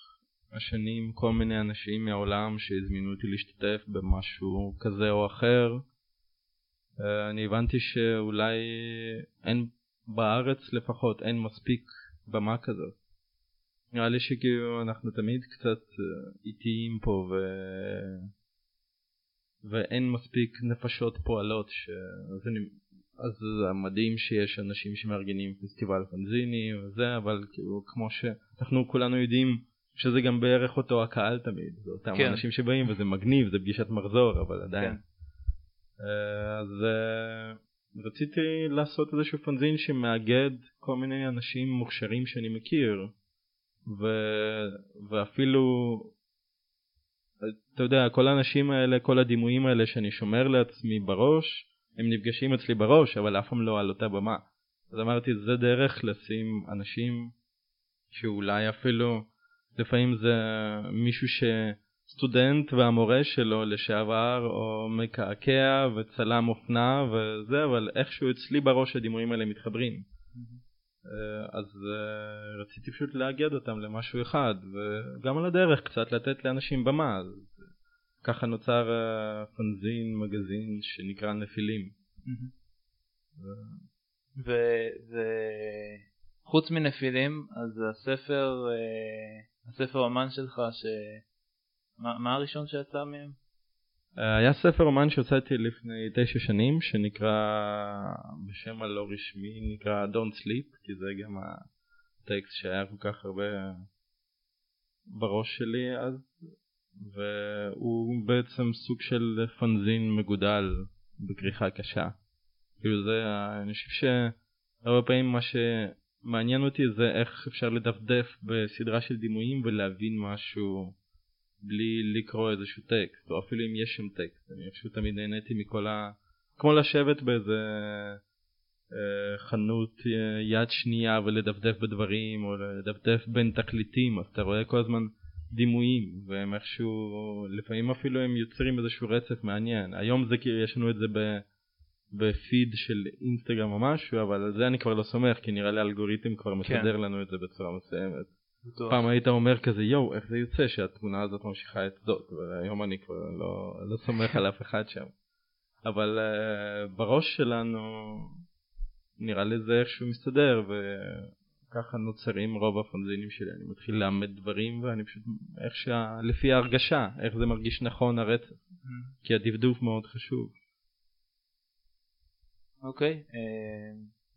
השנים כל מיני אנשים מהעולם שהזמינו אותי להשתתף במשהו כזה או אחר אני הבנתי שאולי אין בארץ לפחות אין מספיק במה כזאת. נראה לי שכאילו אנחנו תמיד קצת אה, איטיים פה ו... ואין מספיק נפשות פועלות ש... אז, אני... אז זה מדהים שיש אנשים שמארגנים פסטיבל פנזיני וזה אבל כאילו כמו שאנחנו כולנו יודעים שזה גם בערך אותו הקהל תמיד זה אותם כן. אנשים שבאים וזה מגניב זה פגישת מחזור אבל עדיין. כן. אה, אז אה, רציתי לעשות איזשהו פנזין שמאגד כל מיני אנשים מוכשרים שאני מכיר ו... ואפילו אתה יודע כל האנשים האלה כל הדימויים האלה שאני שומר לעצמי בראש הם נפגשים אצלי בראש אבל אף פעם לא על אותה במה. אז אמרתי זה דרך לשים אנשים שאולי אפילו לפעמים זה מישהו ש... סטודנט והמורה שלו לשעבר או מקעקע וצלם אופנה וזה אבל איכשהו אצלי בראש הדימויים האלה מתחברים mm-hmm. אז uh, רציתי פשוט לאגד אותם למשהו אחד וגם על הדרך קצת לתת לאנשים במה אז ככה נוצר uh, פנזין מגזין שנקרא נפילים mm-hmm. וחוץ מנפילים אז הספר uh, הספר אמן שלך ש... מה, מה הראשון שיצא מהם? אה, היה ספר אומן שהוצאתי לפני תשע שנים שנקרא בשם הלא רשמי נקרא Don't Sleep כי זה גם הטקסט שהיה כל כך הרבה בראש שלי אז והוא בעצם סוג של פנזין מגודל בכריכה קשה. כאילו זה אני חושב שהרבה פעמים מה שמעניין אותי זה איך אפשר לדפדף בסדרה של דימויים ולהבין משהו בלי לקרוא איזשהו טקסט, או אפילו אם יש שם טקסט, אני פשוט תמיד נהניתי מכל ה... כמו לשבת באיזה אה, חנות אה, יד שנייה ולדפדף בדברים, או לדפדף בין תקליטים, אז אתה רואה כל הזמן דימויים, והם איכשהו, לפעמים אפילו הם יוצרים איזשהו רצף מעניין. היום זה כאילו יש לנו את זה ב... בפיד של אינסטגרם או משהו, אבל על זה אני כבר לא סומך, כי נראה לי האלגוריתם כבר כן. משדר לנו את זה בצורה מסוימת. פעם היית אומר כזה יואו איך זה יוצא שהתמונה הזאת ממשיכה את זאת והיום אני כבר לא, לא סומך על אף אחד שם. אבל uh, בראש שלנו נראה לי זה איכשהו מסתדר וככה נוצרים רוב הפנזינים שלי. אני מתחיל לאמד דברים ואני פשוט איך שה... לפי ההרגשה איך זה מרגיש נכון הרצף. Mm. כי הדפדוף מאוד חשוב. אוקיי okay, uh,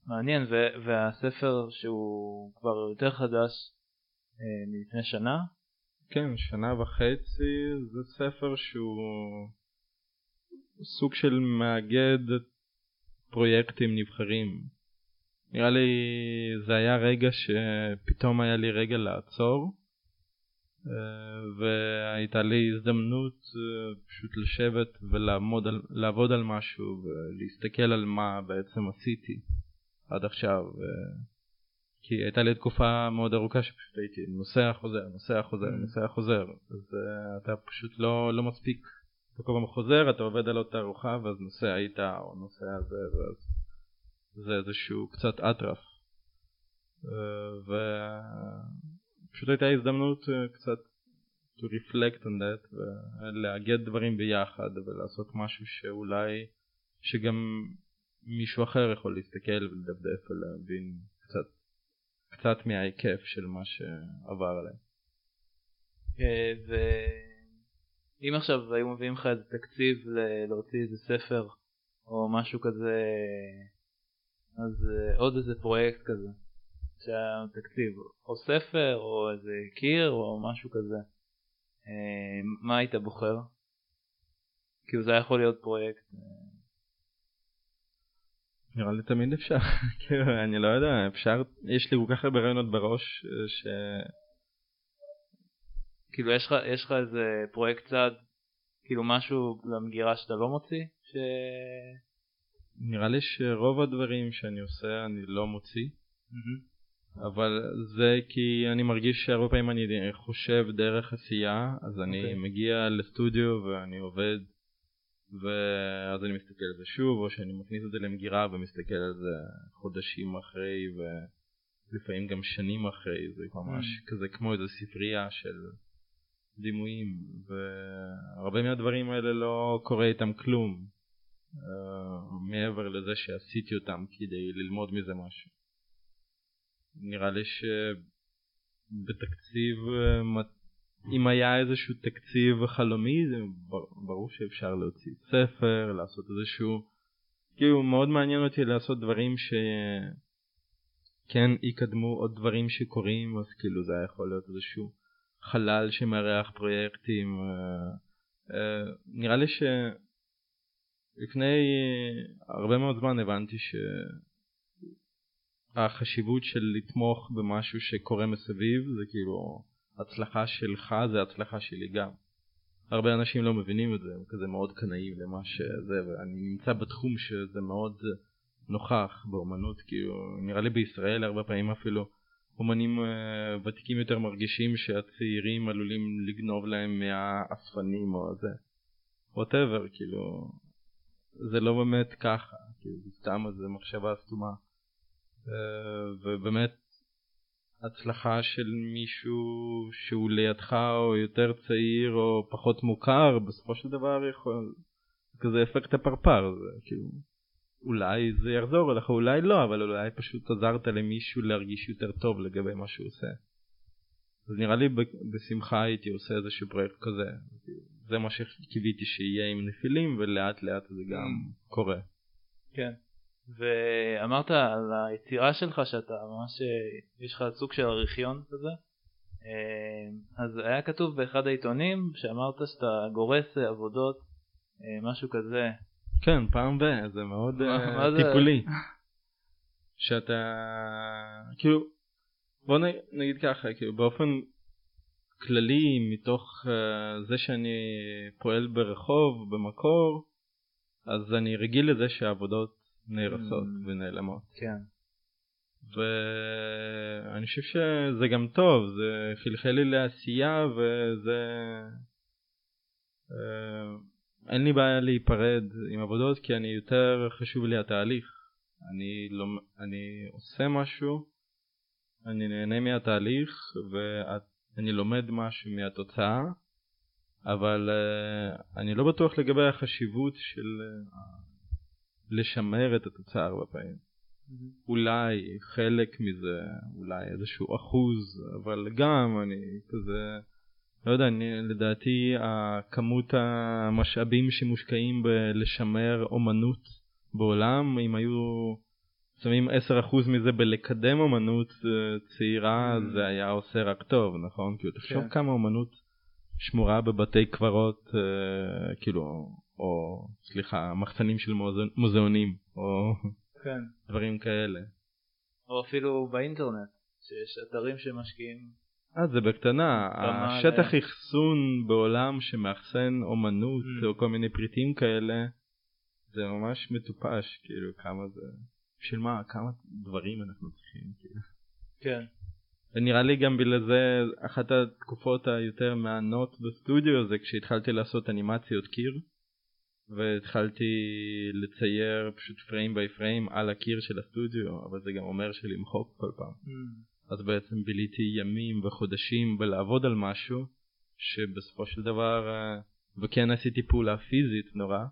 מעניין והספר שהוא כבר יותר חדש אה, מלפני שנה? כן, שנה וחצי, זה ספר שהוא סוג של מאגד פרויקטים נבחרים. נראה לי זה היה רגע שפתאום היה לי רגע לעצור אה, והייתה לי הזדמנות אה, פשוט לשבת ולעבוד על משהו ולהסתכל על מה בעצם עשיתי עד עכשיו כי הייתה לי תקופה מאוד ארוכה שפשוט הייתי נוסע חוזר נוסע חוזר mm. נוסע חוזר אז אתה פשוט לא, לא מספיק אתה כל פעם חוזר אתה עובד על אותה ארוחה ואז נוסע איתה או נוסע זה ואז זה איזשהו קצת אטרף. ופשוט הייתה הזדמנות אה, קצת to reflect on that ולאגד דברים ביחד ולעשות משהו שאולי שגם מישהו אחר יכול להסתכל ולדפדף ולהבין קצת מההיקף של מה שעבר עליי. אה, ואם עכשיו היו מביאים לך איזה תקציב להוציא איזה ספר או משהו כזה אז uh, עוד איזה פרויקט כזה שהיה תקציב או ספר או איזה קיר או משהו כזה uh, מה היית בוחר? כאילו זה היה יכול להיות פרויקט. נראה לי תמיד אפשר, כאילו אני לא יודע, אפשר, יש לי כל כך הרבה רעיונות בראש ש... כאילו יש לך, יש לך איזה פרויקט צד, כאילו משהו למגירה שאתה לא מוציא? ש... נראה לי שרוב הדברים שאני עושה אני לא מוציא. Mm-hmm. אבל זה כי אני מרגיש שהרבה פעמים אני חושב דרך עשייה, אז אני okay. אוקיי. מגיע לסטודיו ואני עובד, ואז אני מסתכל על זה שוב, או שאני מכניס את זה למגירה ומסתכל על זה חודשים אחרי, ולפעמים גם שנים אחרי, זה ממש mm-hmm. כזה כמו איזו ספרייה של דימויים, והרבה מהדברים האלה לא קורה איתם כלום. uh, מעבר לזה שעשיתי אותם כדי ללמוד מזה משהו. נראה לי שבתקציב, uh, אם היה איזשהו תקציב חלומי, זה ברור שאפשר להוציא ספר, לעשות איזשהו, כאילו מאוד מעניין אותי לעשות דברים שכן יקדמו עוד דברים שקורים, אז כאילו זה היה יכול להיות איזשהו חלל שמארח פרויקטים. Uh, uh, נראה לי ש... לפני הרבה מאוד זמן הבנתי שהחשיבות של לתמוך במשהו שקורה מסביב זה כאילו הצלחה שלך זה הצלחה שלי גם. הרבה אנשים לא מבינים את זה, הם כזה מאוד קנאים למה שזה, ואני נמצא בתחום שזה מאוד נוכח באומנות, כאילו נראה לי בישראל הרבה פעמים אפילו אומנים uh, ותיקים יותר מרגישים שהצעירים עלולים לגנוב להם מהאספנים או זה. ווטאבר, כאילו זה לא באמת ככה, כאילו סתם איזה מחשבה סתומה. אה, ובאמת הצלחה של מישהו שהוא לידך או יותר צעיר או פחות מוכר בסופו של דבר יכול כזה אפקט הפרפר זה כאילו אולי זה יחזור אליך אולי לא אבל אולי פשוט עזרת למישהו להרגיש יותר טוב לגבי מה שהוא עושה. אז נראה לי בשמחה הייתי עושה איזשהו פרויקט כזה. זה מה שקיוויתי שיהיה עם נפילים ולאט לאט זה גם mm. קורה. כן. ואמרת על היצירה שלך שאתה ממש יש לך סוג של ארכיון כזה אה, אז היה כתוב באחד העיתונים שאמרת שאתה גורס עבודות אה, משהו כזה. כן פעם ב... זה מאוד מה, טיפולי. שאתה כאילו בוא נגיד ככה כאילו באופן כללי מתוך uh, זה שאני פועל ברחוב במקור אז אני רגיל לזה שהעבודות נהרסות mm. ונעלמות. כן. ואני חושב שזה גם טוב זה חלחל לי לעשייה וזה uh, אין לי בעיה להיפרד עם עבודות כי אני יותר חשוב לי התהליך אני לא אני עושה משהו אני נהנה מהתהליך ואת אני לומד משהו מהתוצאה, אבל uh, אני לא בטוח לגבי החשיבות של uh, לשמר את התוצאה הרבה פעמים. Mm-hmm. אולי חלק מזה, אולי איזשהו אחוז, אבל גם אני כזה, לא יודע, אני, לדעתי כמות המשאבים שמושקעים בלשמר אומנות בעולם, אם היו שמים 10% מזה בלקדם אמנות אה, צעירה mm. זה היה עושה רק טוב נכון כאילו תחשוב כן. כמה אמנות שמורה בבתי קברות אה, כאילו או סליחה מחסנים של מוזיאונים או כן. דברים כאלה. או אפילו באינטרנט, שיש אתרים שמשקיעים. אה, זה בקטנה. השטח אחסון בעולם שמאחסן אומנות Mm. או כל מיני פריטים כאלה, זה ממש מטופש, כאילו, כמה זה... בשביל מה, כמה דברים אנחנו צריכים, כאילו. כן. ונראה לי גם בגלל זה אחת התקופות היותר מהנות בסטודיו זה כשהתחלתי לעשות אנימציות קיר והתחלתי לצייר פשוט פריים ביי פריים על הקיר של הסטודיו אבל זה גם אומר שלמחוק כל פעם Mm. אז בעצם ביליתי ימים וחודשים בלעבוד על משהו שבסופו של דבר אה, וכן עשיתי פעולה פיזית נורא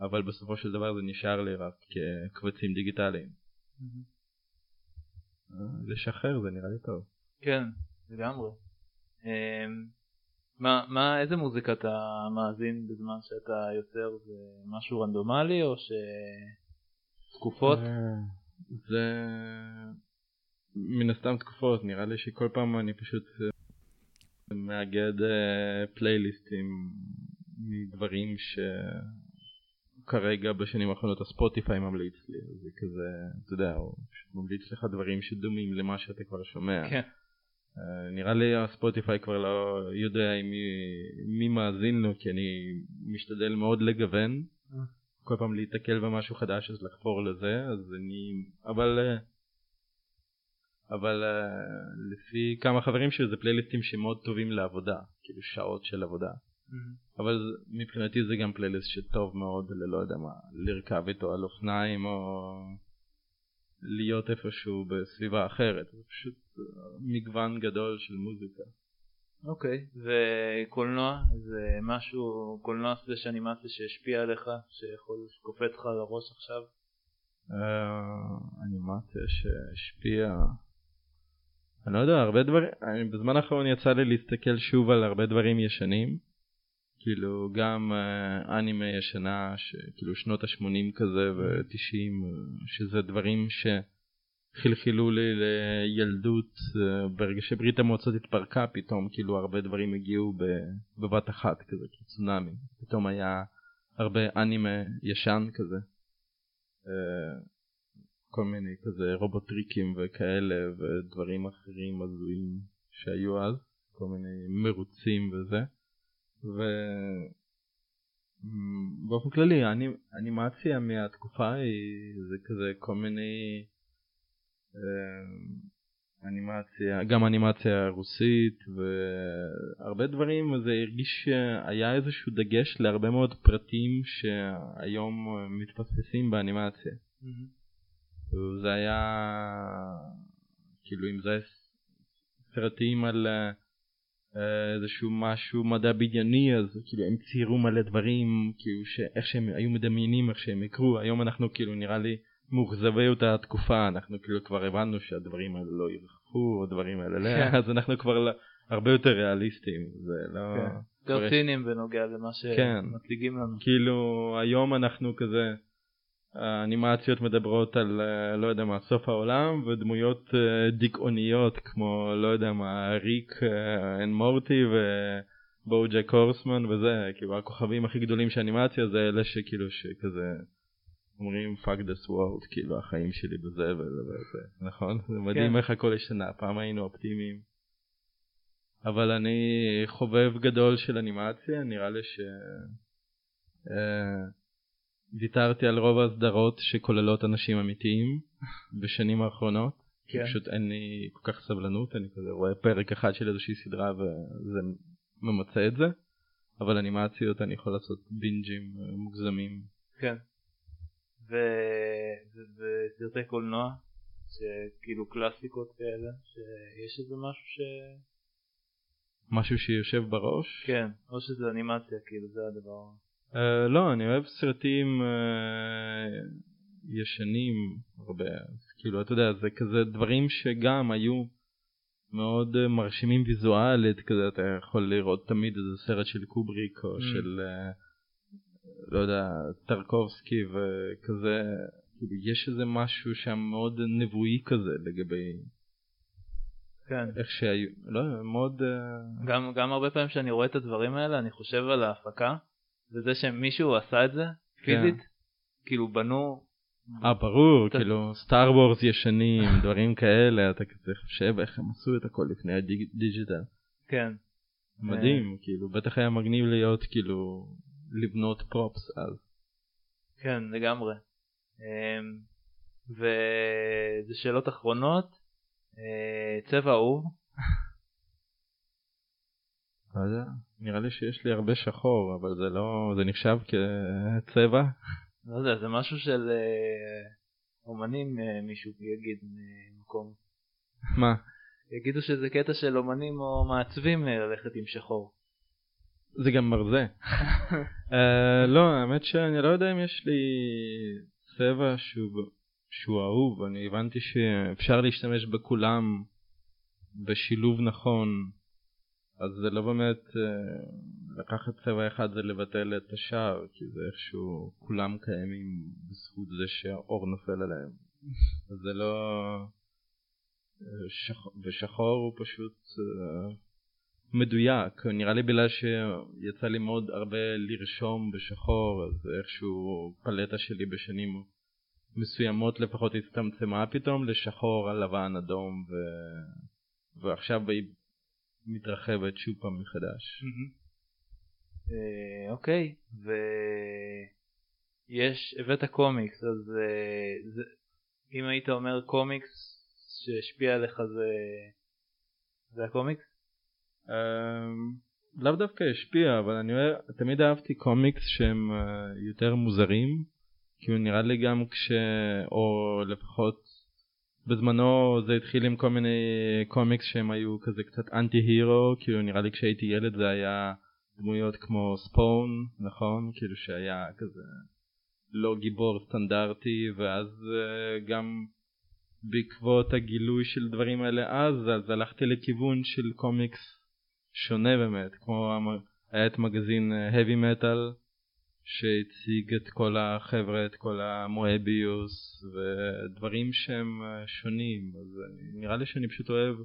אבל בסופו של דבר זה נשאר לי רק כקבצים דיגיטליים Mm-hmm. אה, לשחרר זה נראה לי טוב כן, לגמרי. אמ, מה, מה, איזה מוזיקה אתה מאזין בזמן שאתה יוצר? זה משהו רנדומלי או ש... תקופות? זה מן הסתם תקופות נראה לי שכל פעם אני פשוט אה, מאגד אה, פלייליסטים מדברים שכרגע בשנים האחרונות הספוטיפיי ממליץ לי זה כזה אתה יודע הוא פשוט ממליץ לך דברים שדומים למה שאתה כבר שומע כן. אה, נראה לי הספוטיפיי כבר לא יודע מי, מי מאזין לו כי אני משתדל מאוד לגוון אה. כל פעם להיתקל במשהו חדש אז לחפור לזה אז אני אבל אה, אבל לפי כמה חברים שלי זה פלייליסטים שמאוד טובים לעבודה כאילו שעות של עבודה. אבל זה- מבחינתי זה גם פלייליסט שטוב מאוד ללא יודע מה לרכב איתו על אופניים או להיות איפשהו בסביבה אחרת. זה פשוט אה, מגוון גדול של מוזיקה. אוקיי, וקולנוע זה משהו, קולנוע סלש אנימציה שהשפיע עליך, שיכול שקופץ לך לראש עכשיו? אה, אנימציה שהשפיעה. אני לא יודע הרבה דברים בזמן האחרון יצא לי להסתכל שוב על הרבה דברים ישנים כאילו גם אה, אנימה ישנה שכאילו שנות ה-80 כזה ו-90 שזה דברים שחלחלו לי לילדות אה, ברגע שברית המועצות התפרקה פתאום כאילו הרבה דברים הגיעו בבת אחת כזה כצונאמי פתאום היה הרבה אנימה ישן כזה. אה, כל מיני כזה רובוטריקים וכאלה ודברים אחרים הזויים שהיו אז, כל מיני מרוצים וזה. ובאופן כללי האני- האנימציה מהתקופה היא זה כזה כל מיני אה, אנימציה, גם אנימציה רוסית והרבה דברים, זה הרגיש שהיה איזשהו דגש להרבה מאוד פרטים שהיום מתפספסים באנימציה. זה היה כאילו אם זה סרטים על אה, איזשהו משהו מדע בדיוני אז כאילו הם ציירו מלא דברים כאילו שאיך שהם היו מדמיינים איך שהם יקרו היום אנחנו כאילו נראה לי מאוכזבי אותה תקופה אנחנו כאילו כבר הבנו שהדברים האלה לא ירחפו הדברים האלה לא כן. אז אנחנו כבר לא- הרבה יותר ריאליסטים זה לא כן. יותר ציניים בנוגע למה כן. שמציגים לנו. כאילו היום אנחנו כזה האנימציות מדברות על אה, לא יודע מה סוף העולם ודמויות אה, דיכאוניות כמו לא יודע מה ריק אה, אנד מורטי ובואו-ג'ק הורסמן וזה כאילו הכוכבים הכי גדולים של אנימציה זה אלה שכאילו שכזה אומרים fuck this world כאילו החיים שלי בזבל וזה נכון זה מדהים כן. איך הכל השתנה פעם היינו אופטימיים. אבל אני חובב גדול של אנימציה נראה לי ש... אה, ויתרתי על רוב הסדרות שכוללות אנשים אמיתיים בשנים האחרונות. כן. פשוט אין לי כל כך סבלנות, אני כזה רואה פרק אחד של איזושהי סדרה וזה ממצה את זה, אבל אנימציות אני יכול לעשות בינג'ים אה, מוגזמים. כן. ו- ו- וסרטי קולנוע, שכאילו קלאסיקות כאלה, שיש איזה משהו ש... משהו שיושב בראש? כן, או שזה אנימציה, כאילו זה הדבר. Uh, לא, אני אוהב סרטים uh, ישנים הרבה, אז כאילו אתה יודע, זה כזה דברים שגם היו מאוד uh, מרשימים ויזואלית, כזה אתה יכול לראות תמיד איזה סרט של קובריק או Mm. של uh, לא יודע, טרקובסקי וכזה, כאילו יש איזה משהו שם מאוד נבואי כזה לגבי כן. איך שהיו, לא מאוד... גם, גם הרבה פעמים שאני רואה את הדברים האלה, אני חושב על ההפקה, וזה שמישהו עשה את זה, כן. פיזית, כאילו בנו אה, ברור, כאילו, סטאר וורס ישנים, דברים כאלה, אתה כזה חושב איך הם עשו את הכל לפני הדיגיטל. כן. מדהים, כאילו, בטח היה מגניב להיות, כאילו, לבנות פרופס אז. כן, לגמרי. אמ, וזה שאלות אחרונות. אה, צבע אהוב? לא יודע, נראה לי שיש לי הרבה שחור, אבל זה לא, זה נחשב כצבע. לא יודע, זה משהו של אה, אומנים אה, מישהו יגיד ממקום. מה? יגידו שזה קטע של אומנים או מעצבים אה, ללכת עם שחור. זה גם מרזה. אה, לא, האמת שאני לא יודע אם יש לי צבע שהוא, שהוא אהוב, אני הבנתי שאפשר להשתמש בכולם בשילוב נכון, אז זה לא באמת אה, לקחת צבע אחד זה לבטל את השאר, כי זה איכשהו כולם קיימים בזכות זה שהאור נופל עליהם. אז זה לא... אה, שח... ושחור הוא פשוט אה, מדויק, נראה לי בגלל שיצא לי מאוד הרבה לרשום בשחור, אז איכשהו פלטה שלי בשנים מסוימות לפחות הצטמצמה פתאום לשחור, לבן, אדום, ו... ועכשיו מתרחבת שוב פעם מחדש. אה, אוקיי, ויש, הבאת קומיקס, אז אה, זה, אם היית אומר קומיקס שהשפיע עליך זה, זה הקומיקס? אמ, לאו דווקא השפיע, אבל אני אוהב, תמיד אהבתי קומיקס שהם אה, יותר מוזרים, כאילו נראה לי גם כש... או לפחות בזמנו זה התחיל עם כל מיני קומיקס שהם היו כזה קצת אנטי הירו, כאילו נראה לי כשהייתי ילד זה היה דמויות כמו ספון, נכון? כאילו שהיה כזה לא גיבור סטנדרטי, ואז אה, גם בעקבות הגילוי של דברים האלה אז, אז הלכתי לכיוון של קומיקס שונה באמת, כמו היה את מגזין אה, heavy metal שהציג את כל החבר'ה, את כל המואביוס ודברים שהם אה, שונים, אז נראה לי שאני פשוט אוהב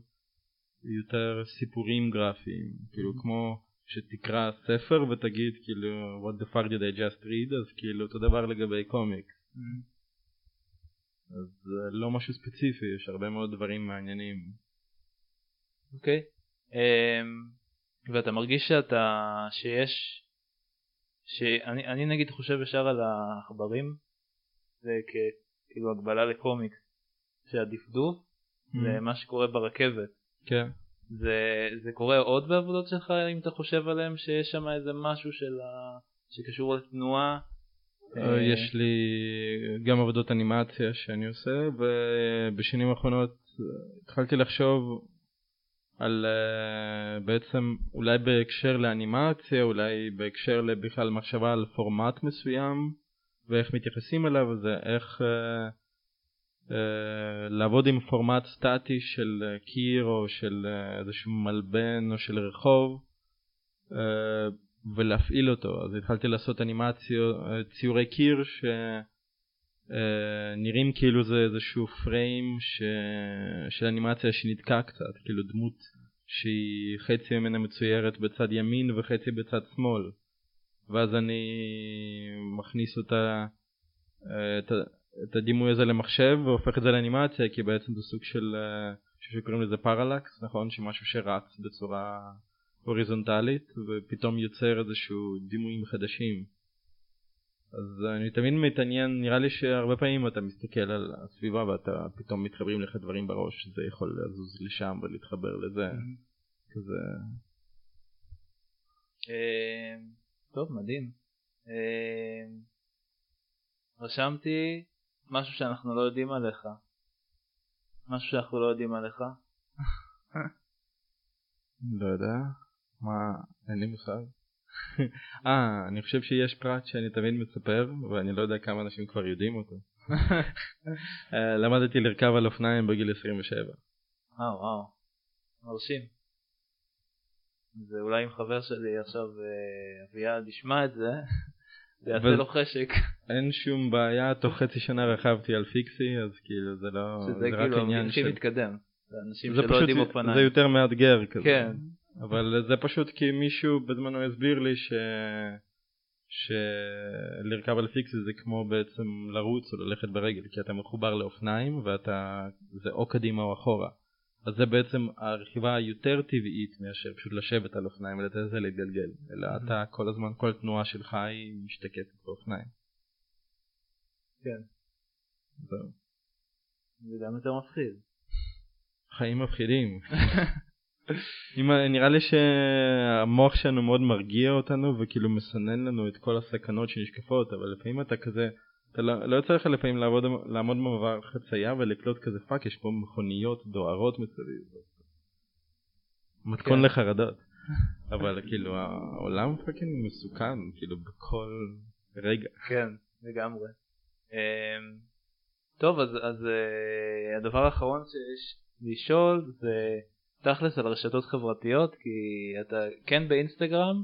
יותר סיפורים גרפיים, כאילו כמו שתקרא ספר ותגיד כאילו what the fuck did I just read, אז כאילו אותו דבר לגבי קומיקס. אז זה לא משהו ספציפי, יש הרבה מאוד דברים מעניינים. אוקיי. אמ, ואתה מרגיש שאתה, שיש, שאני אני נגיד חושב ישר על העכברים, זה כאילו הגבלה לקומיקס, שהדפדוף זה מה שקורה ברכבת. כן. זה, זה קורה עוד בעבודות שלך אם אתה חושב עליהם שיש שם איזה משהו של ה... שקשור לתנועה? אה, יש לי גם עבודות אנימציה שאני עושה, ובשנים האחרונות אה, התחלתי לחשוב על אה, בעצם אולי בהקשר לאנימציה, אולי בהקשר בכלל מחשבה על פורמט מסוים, ואיך מתייחסים אליו, זה איך אה, אה, לעבוד עם פורמט סטטי של קיר או של אה, איזשהו מלבן או של רחוב. אה, ולהפעיל אותו אז התחלתי לעשות אנימציות ציורי קיר שנראים כאילו זה איזשהו פריים ש... של אנימציה שנתקע קצת כאילו דמות שהיא חצי ממנה מצוירת בצד ימין וחצי בצד שמאל ואז אני מכניס אותה את, ה- את הדימוי הזה למחשב והופך את זה לאנימציה כי בעצם זה סוג של אה, שקוראים לזה פרלקס נכון שמשהו שרץ בצורה הוריזונטלית ופתאום יוצר איזשהו דימויים חדשים. אז אני תמיד מתעניין, נראה לי שהרבה פעמים אתה מסתכל על הסביבה ואתה פתאום מתחברים לך דברים בראש, זה יכול לזוז לשם ולהתחבר לזה, כזה... אמ, טוב, מדהים. אמ, רשמתי משהו שאנחנו לא יודעים עליך. משהו שאנחנו לא יודעים עליך. לא יודע, מה, אין לי מושג. אה, אני חושב שיש פרט שאני תמיד מספר, ואני לא יודע כמה אנשים כבר יודעים אותו. אה, למדתי לרכב על אופניים בגיל 27. וואו וואו, מרשים. זה אולי אם חבר שלי עכשיו אה, אביעד ישמע את זה, זה יעשה לו חשק. אין שום בעיה, תוך חצי שנה רכבתי על פיקסי, אז כאילו זה לא, שזה זה כאילו הכי. מתקדם. זה אנשים זה שלא יודעים זה אופניים. יותר מאתגר כזה. כן. אבל זה פשוט כי מישהו בזמנו הסביר לי ש... שלרכב על פיקסי זה כמו בעצם לרוץ או ללכת ברגל כי אתה מחובר לאופניים ואתה זה או קדימה או אחורה. אז זה בעצם הרכיבה היותר טבעית מאשר פשוט לשבת על אופניים ולתת לזה להתגלגל אלא mm-hmm. אתה כל הזמן כל תנועה שלך היא משתקפת באופניים. כן. זהו. זה גם יותר מפחיד. חיים מפחידים. נראה לי שהמוח שלנו מאוד מרגיע אותנו וכאילו מסנן לנו את כל הסכנות שנשקפות אבל לפעמים אתה כזה אתה לא, לא יוצא לך לפעמים לעבוד, לעמוד במעבר חצייה ולקלוט כזה fuck יש פה מכוניות דוהרות מסביב. מתכון כן. לחרדות. אבל כאילו העולם פאקינג מסוכן כאילו בכל רגע. כן לגמרי. אמ, טוב אז, אז uh, הדבר האחרון שיש לשאול זה תכלס על רשתות חברתיות כי אתה כן באינסטגרם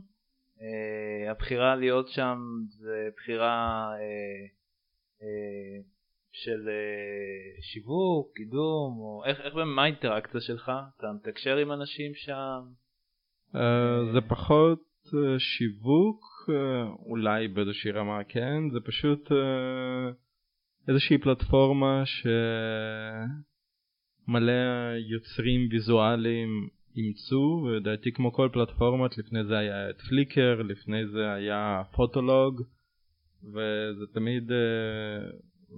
uh, הבחירה להיות שם זה בחירה uh, uh, של uh, שיווק, קידום, או איך, איך מה האינטראקציה שלך? אתה מתקשר עם אנשים שם? Uh, זה פחות uh, שיווק, uh, אולי באיזושהי רמה כן, זה פשוט uh, איזושהי פלטפורמה שמלא יוצרים ויזואליים אימצו, ולדעתי כמו כל פלטפורמות, לפני זה היה את פליקר, לפני זה היה פוטולוג, וזה תמיד, אה,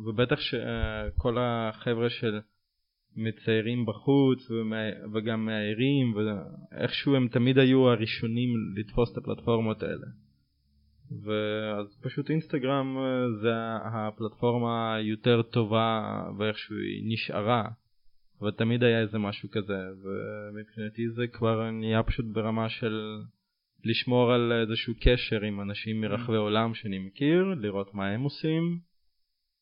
ובטח שכל החבר'ה של מציירים בחוץ וגם מאיירים, ואיכשהו הם תמיד היו הראשונים לתפוס את הפלטפורמות האלה. ואז פשוט אינסטגרם אה, זה הפלטפורמה היותר טובה ואיכשהו היא נשארה ותמיד היה איזה משהו כזה ומבחינתי זה כבר נהיה פשוט ברמה של לשמור על איזשהו קשר עם אנשים מרחבי mm. עולם שאני מכיר לראות מה הם עושים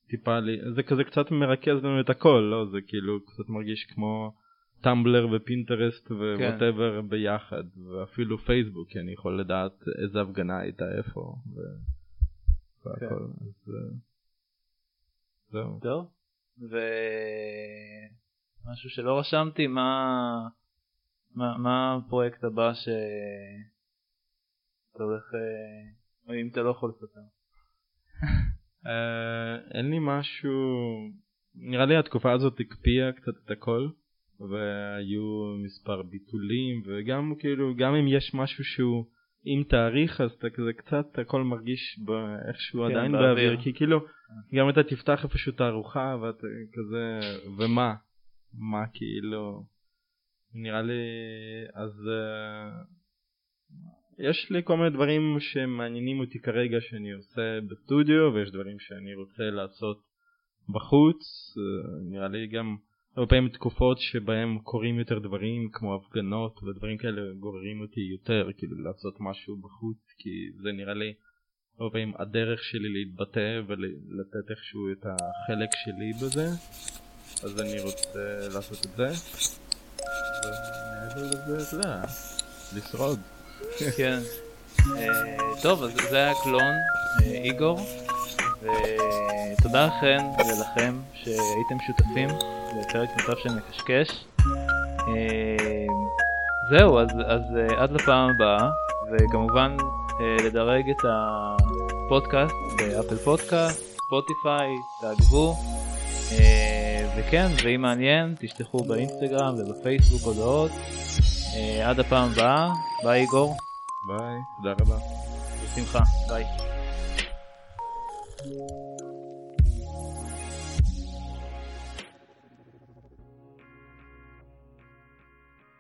טיפה לי זה כזה קצת מרכז לנו את הכל לא זה כאילו קצת מרגיש כמו Tumblr ו Pinterest ו whatever כן. ביחד ואפילו פייסבוק כי אני יכול לדעת איזה הפגנה הייתה איפה ו... והכל כן. אז אה, זהו. טוב ומשהו שלא רשמתי מה מה, מה הפרויקט הבא שאתה הולך אה, או אם אתה לא יכול לספר. אה, אין לי משהו נראה לי התקופה הזאת הקפיאה קצת את הכל והיו מספר ביטולים וגם כאילו גם אם יש משהו שהוא עם תאריך אז אתה כזה קצת הכל מרגיש איכשהו כן, עדיין באוויר. באוויר כי כאילו גם אתה תפתח איפשהו תערוכה ואתה כזה ומה מה כאילו נראה לי אז uh, יש לי כל מיני דברים שמעניינים אותי כרגע שאני עושה בסטודיו ויש דברים שאני רוצה לעשות בחוץ uh, נראה לי גם הרבה פעמים תקופות שבהם קורים יותר דברים כמו הפגנות ודברים כאלה גוררים אותי יותר כאילו לעשות משהו בחוץ כי זה נראה לי הרבה פעמים הדרך שלי להתבטא ולתת איכשהו את החלק שלי בזה אז אני רוצה לעשות את זה ומעבר לזה אתה יודע לשרוד כן אה, טוב אז זה היה קלון אה, איגור ותודה לכם ולכם שהייתם שותפים לפרק נוסף של מקשקש. אה, זהו, אז, אה, עד לפעם הבאה, וכמובן אה, לדרג את הפודקאסט באפל פודקאסט, ספוטיפיי, תעקבו. וכן, ואם מעניין, תשלחו באינסטגרם ובפייסבוק הודעות. עד הפעם הבאה, ביי איגור. ביי, תודה רבה. בשמחה, ביי.